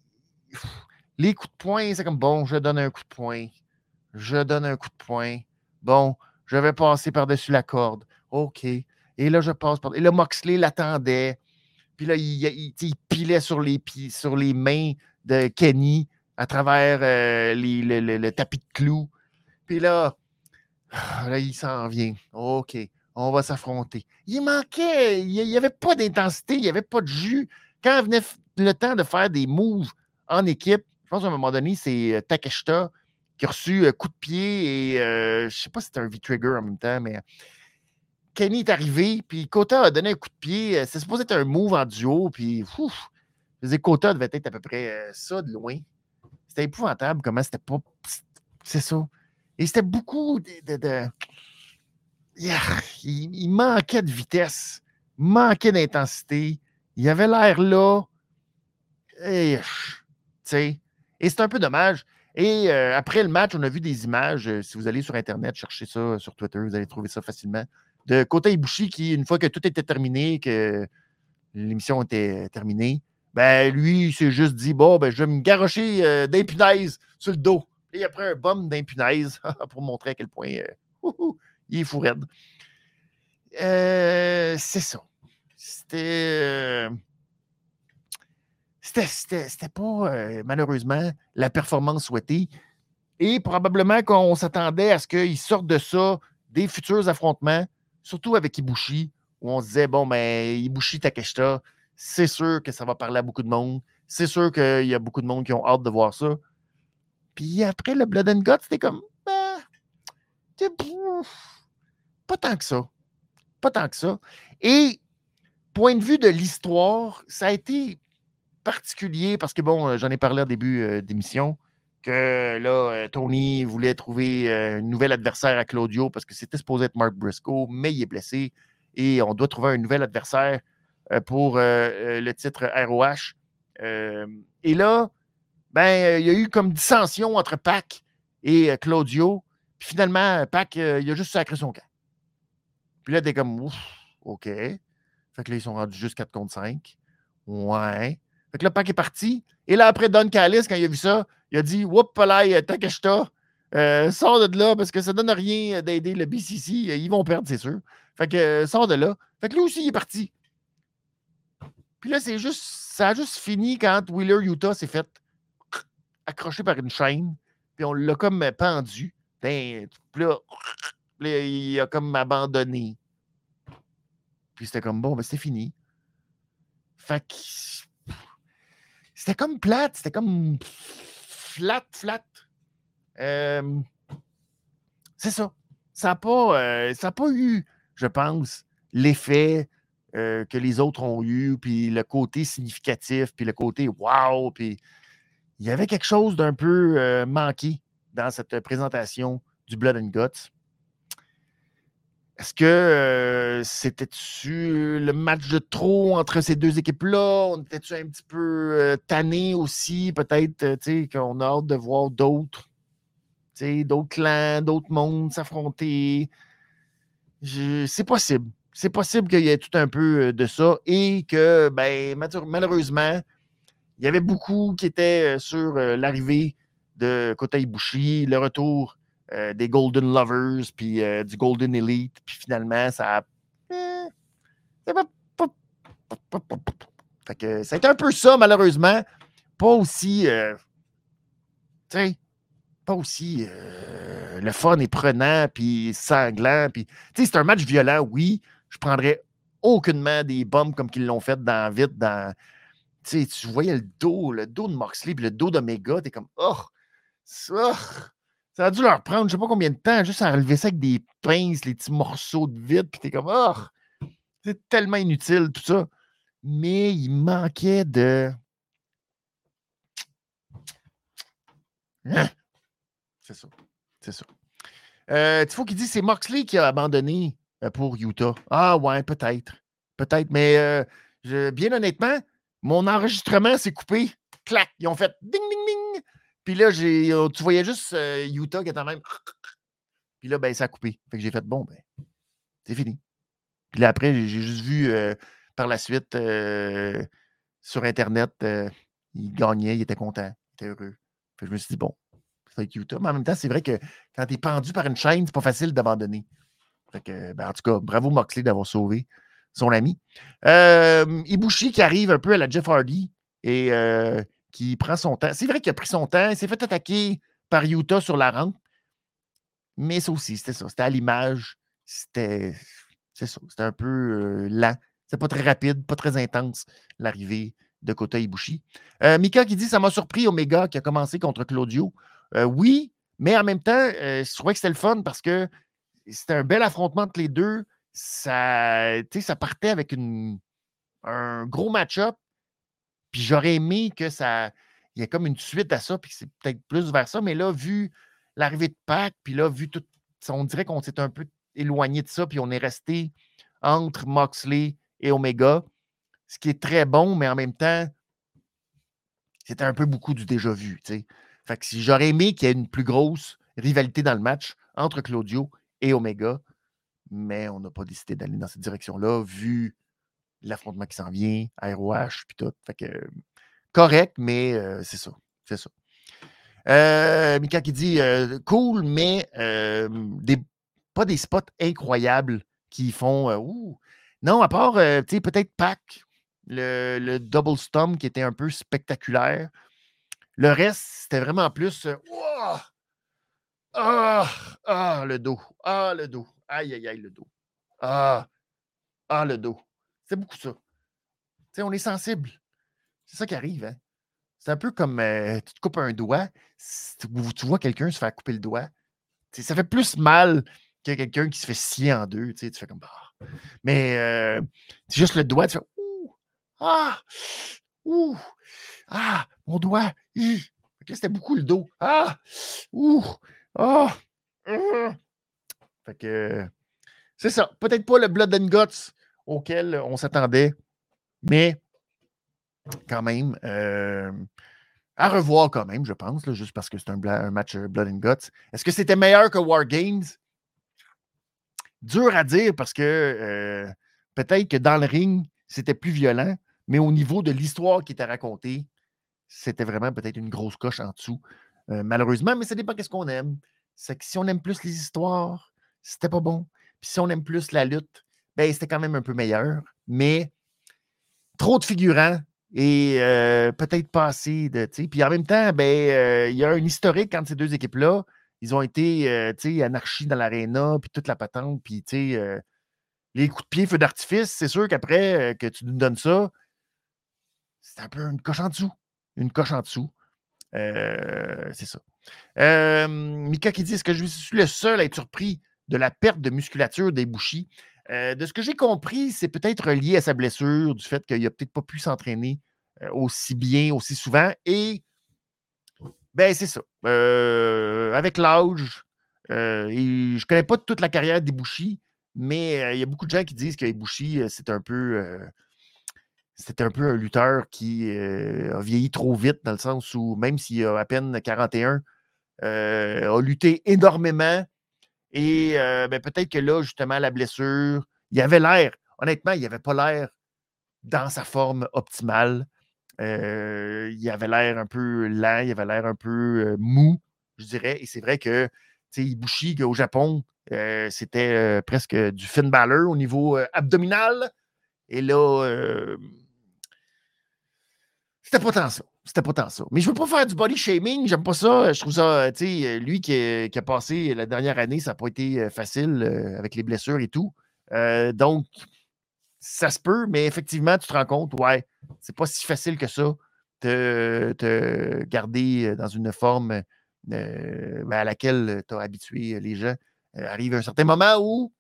les coups de poing, c'est comme, bon, je donne un coup de poing. Je donne un coup de poing. Bon, je vais passer par-dessus la corde. OK. Et là, je passe par. Et là, Moxley l'attendait. Puis là, il, pilait sur les, les mains de Kenny à travers euh, le, tapis de clous. Puis là, là, il s'en vient. OK on va s'affronter. Il manquait, il n'y avait pas d'intensité, il n'y avait pas de jus. Quand venait le temps de faire des moves en équipe, je pense qu'à un moment donné, c'est euh, Takeshita qui a reçu un coup de pied et euh, je sais pas si c'était un V-trigger en même temps, mais Kenny est arrivé, puis Kota a donné un coup de pied. Euh, c'est supposé être un move en duo, puis ouf, je disais, Kota devait être à peu près ça de loin. C'était épouvantable comment c'était pas. C'est ça. Et c'était beaucoup de il, manquait de vitesse, manquait d'intensité. Il avait l'air là. Et, et c'est un peu dommage. Et euh, après le match, on a vu des images. Euh, si vous allez sur Internet, cherchez ça sur Twitter, vous allez trouver ça facilement. De Kota Ibushi qui, une fois que tout était terminé, que l'émission était terminée, ben lui, il s'est juste dit Bon, ben, je vais me garrocher euh, sur le dos. Et après un bum d'impunaise pour montrer à quel point il est fou raide. Euh, c'est ça. C'était. C'était pas, euh, malheureusement, la performance souhaitée. Et probablement qu'on s'attendait à ce qu'il sorte de ça des futurs affrontements, surtout avec Ibushi, où on se disait, bon, mais ben, Ibushi Takeshita, c'est sûr que ça va parler à beaucoup de monde. C'est sûr qu'il y a beaucoup de monde qui ont hâte de voir ça. Puis après, le Blood and Guts, c'était comme, ben, pas tant que ça. Pas tant que ça. Et point de vue de l'histoire, ça a été particulier parce que, bon, euh, j'en ai parlé au début euh, d'émission, que là, euh, Tony voulait trouver un nouvel adversaire à Claudio parce que c'était supposé être Mark Briscoe, mais il est blessé et on doit trouver un nouvel adversaire pour le titre ROH. et là, ben, il y a eu comme dissension entre Pac et Claudio. Puis finalement, Pac, il a juste sacré son camp. Puis là, t'es comme, ouf, OK. Fait que là, ils sont rendus juste 4 contre 5. Ouais. Fait que là, Pac est parti. Et là, après, Don Callis, quand il a vu ça, il a dit, Whoop, palais, Takeshita, euh, sors de là parce que ça donne rien d'aider le BCC. Ils vont perdre, c'est sûr. Fait que euh, sors de là. Fait que lui aussi, il est parti. Puis là, c'est juste, ça a juste fini quand Wheeler Utah s'est fait accrocher par une chaîne. Puis on l'a comme pendu. Puis là, il a comme abandonné. Puis c'était comme bon, ben c'est fini. Fait que c'était comme plate, c'était comme flat, flat. c'est ça. Ça n'a pas, euh, pas eu, je pense, l'effet euh, que les autres ont eu, puis le côté significatif, puis le côté wow, puis il y avait quelque chose d'un peu euh, manqué dans cette présentation du Blood and Guts. Est-ce que c'était-tu le match de trop entre ces deux équipes-là? On était-tu un petit peu tanné aussi? Peut-être qu'on a hâte de voir d'autres, d'autres clans, d'autres mondes s'affronter? C'est possible. C'est possible qu'il y ait tout un peu de ça et que, ben, malheureusement, il y avait beaucoup qui étaient sur l'arrivée de Kota Ibushi, le retour euh, des Golden Lovers, puis euh, du Golden Elite, puis finalement, ça a. Eh, fait que c'est un peu ça, malheureusement. Pas aussi. Euh, tu sais, pas aussi le fun et prenant, puis sanglant. Puis, tu sais, c'est un match violent, oui. Je prendrais aucunement des bombes comme qu'ils l'ont fait dans Vite, dans. Tu sais, tu voyais le dos, le dos de Moxley, puis le dos d'Omega, t'es comme, oh, ça, ça a dû leur prendre je sais pas combien de temps juste à relever ça avec des pinces, les petits morceaux de vide, puis t'es comme, oh, c'est tellement inutile tout ça. Mais il manquait de. Hein? C'est ça. C'est ça. Euh, faut qu'il dit c'est Moxley qui a abandonné euh, pour Utah. Ah ouais, peut-être. Peut-être. Mais euh, bien honnêtement, mon enregistrement s'est coupé. Clac. Ils ont fait ding ding. Puis là, euh, tu voyais juste euh, Utah qui était même. Puis là, ben, ça a coupé. Fait que j'ai fait bon, ben, c'est fini. Puis là, après, j'ai juste vu euh, par la suite sur Internet, il gagnait, il était content, il était heureux. Fait que je me suis dit, bon, c'est Utah. Mais en même temps, c'est vrai que quand tu es pendu par une chaîne, c'est pas facile d'abandonner. Fait que, ben, en tout cas, bravo Moxley d'avoir sauvé son ami. Ibushi qui arrive un peu à la Jeff Hardy et qui prend son temps. C'est vrai qu'il a pris son temps. Il s'est fait attaquer par Utah sur la rampe. Mais ça aussi, c'était ça. C'était à l'image. C'était. C'est ça. C'était un peu euh, lent. C'était pas très rapide, pas très intense, l'arrivée de Kota Ibushi. Euh, Mika qui dit Ça m'a surpris Omega qui a commencé contre Claudio. Euh, oui, mais en même temps, je trouvais que c'était le fun parce que c'était un bel affrontement entre les deux. Ça, ça partait avec un gros match-up puis j'aurais aimé que ça. Il y ait comme une suite à ça, puis c'est peut-être plus vers ça. Mais là, vu l'arrivée de Pâques, puis là, vu tout. On dirait qu'on s'est un peu éloigné de ça, puis on est resté entre Moxley et Omega, ce qui est très bon, mais en même temps, c'était un peu beaucoup du déjà vu. sais. Fait que si j'aurais aimé qu'il y ait une plus grosse rivalité dans le match entre Claudio et Omega, mais on n'a pas décidé d'aller dans cette direction-là, vu l'affrontement qui s'en vient, ROH, puis tout. Fait que correct, mais c'est ça. C'est ça. Euh, Mika qui dit cool, mais pas des spots incroyables qui font ouh. Non, à part peut-être Pac, le, le, double stomp qui était un peu spectaculaire. Le reste, c'était vraiment plus ah, ah, le dos. Ah, le dos. Aïe, aïe, aïe, le dos. Ah, ah, le dos. C'est beaucoup ça. on est sensible. C'est ça qui arrive. Hein? C'est un peu comme euh, tu te coupes un doigt, tu vois quelqu'un se faire couper le doigt. ça fait plus mal que quelqu'un qui se fait scier en deux. Tu fais comme. bah Mais euh, c'est juste le doigt, tu fais! Ah! Ouh! Ah! Mon doigt! C'était beaucoup le dos. Ah! Ouh! Ah! Fait que. C'est ça. Peut-être pas le Blood and Guts auquel on s'attendait, mais quand même, euh, à revoir quand même, je pense, juste parce que c'est un, match euh, Blood and Guts. Est-ce que c'était meilleur que War Games? Dur à dire parce que euh, peut-être que dans le ring, c'était plus violent, mais au niveau de l'histoire qui était racontée, c'était vraiment peut-être une grosse coche en dessous. malheureusement, mais ça dépend qu'est-ce qu'on aime. C'est que si on aime plus les histoires, c'était pas bon. Puis si on aime plus la lutte, ben, c'était quand même un peu meilleur. Mais trop de figurants et euh, peut-être pas assez de. Puis en même temps, ben, euh, il y a un historique entre ces deux équipes-là. Ils ont été euh, anarchie dans l'aréna, puis toute la patente, puis les coups de pied, feu d'artifice, c'est sûr qu'après que tu nous donnes ça, c'est un peu une coche en dessous. Une coche en dessous. c'est ça. Mika qui dit Est-ce que je suis le seul à être surpris de la perte de musculature des bouchis euh, de ce que j'ai compris, c'est peut-être lié à sa blessure, du fait qu'il n'a peut-être pas pu s'entraîner euh, aussi bien, aussi souvent. Et ben c'est ça. Euh, avec l'âge, je connais pas toute la carrière d'Ibushi, mais il y a beaucoup de gens qui disent qu'Ibushi, c'est un peu. c'était un peu un lutteur qui a vieilli trop vite, dans le sens où, même s'il a à peine 41, a lutté énormément. Et ben, peut-être que là, justement, la blessure, il avait l'air, honnêtement, il n'avait pas l'air dans sa forme optimale. il avait l'air un peu lent, il avait l'air un peu mou, je dirais. Et c'est vrai que Ibushi, au Japon, c'était presque du Finn Balor au niveau abdominal. Et là, c'était pas tant ça. C'était pas tant ça. Mais je veux pas faire du body shaming, j'aime pas ça. Je trouve ça, tu sais, lui qui, a passé la dernière année, ça n'a pas été facile avec les blessures et tout. donc, ça se peut, mais effectivement, tu te rends compte, ouais, c'est pas si facile que ça de te garder dans une forme ben, à laquelle tu as habitué les gens. arrive un certain moment où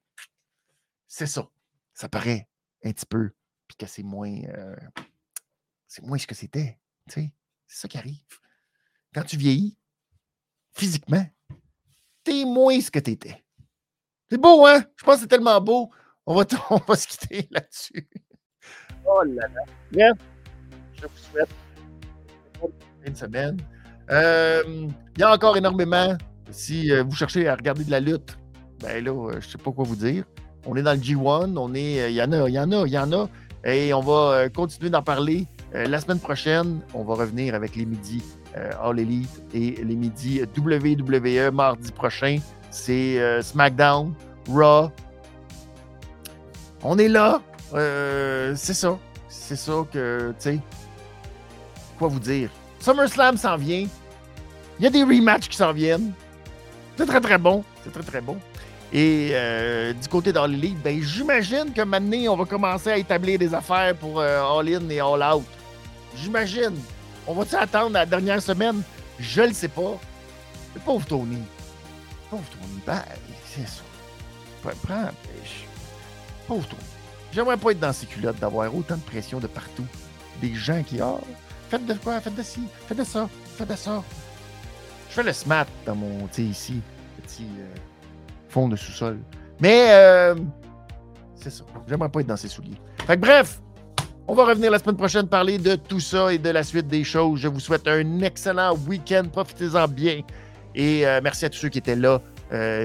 c'est ça. Ça paraît un petit peu, puis que c'est moins, c'est moins ce que c'était. C'est ça qui arrive. Quand tu vieillis, physiquement, t'es moins ce que tu étais. C'est beau, hein? Je pense que c'est tellement beau. On va, on va se quitter là-dessus. Oh là là. Bien. Je vous souhaite une semaine. Euh, il y a encore énormément. Si euh, vous cherchez à regarder de la lutte, ben là, euh, je ne sais pas quoi vous dire. On est dans le G1, on est. Il y en a, il y en a, il y en a. Et on va continuer d'en parler. La semaine prochaine, on va revenir avec les midis All Elite et les midis WWE mardi prochain. C'est SmackDown, Raw. On est là. c'est ça. C'est ça que, tu sais, quoi vous dire? SummerSlam s'en vient. Il y a des rematchs qui s'en viennent. C'est très, très bon. C'est très, très bon. Et euh, du côté d'All Elite, ben, j'imagine que maintenant, on va commencer à établir des affaires pour euh, All In et All Out. J'imagine. On va-tu attendre la dernière semaine? Je le sais pas. Le pauvre Tony. Pauvre Tony. Ben, c'est ça. Prends, pauvre Tony. J'aimerais pas être dans ces culottes, d'avoir autant de pression de partout. Des gens qui, ah, faites de quoi, faites de ci, faites de ça, faites de ça. Je fais le SMAT dans mon, tu sais, ici, petit euh, fond de sous-sol. Mais, euh, c'est ça. J'aimerais pas être dans ces souliers. Fait que bref, on va revenir la semaine prochaine parler de tout ça et de la suite des choses. Je vous souhaite un excellent week-end. Profitez-en bien. Et euh, merci à tous ceux qui étaient là.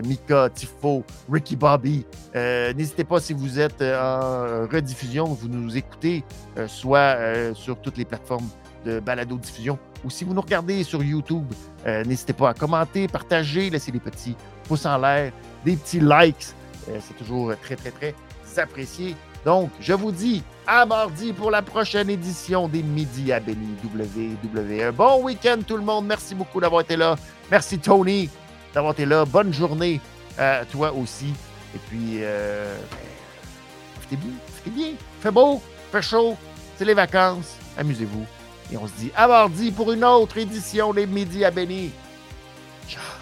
Mika, Tifo, Ricky Bobby. N'hésitez pas si vous êtes en rediffusion, vous nous écoutez, soit sur toutes les plateformes de balado-diffusion ou si vous nous regardez sur YouTube, euh, n'hésitez pas à commenter, partager, laisser des petits pouces en l'air, des petits likes. Euh, c'est toujours très, très, très apprécié. Donc, je vous dis à mardi pour la prochaine édition des Midi à Béni WWE. Bon week-end tout le monde. Merci beaucoup d'avoir été là. Merci Tony d'avoir été là. Bonne journée à toi aussi. Et puis, euh, ben, bien, bien. Fait beau, fait chaud. C'est les vacances. Amusez-vous. Et on se dit à mardi pour une autre édition des Midi à Benny. Ciao.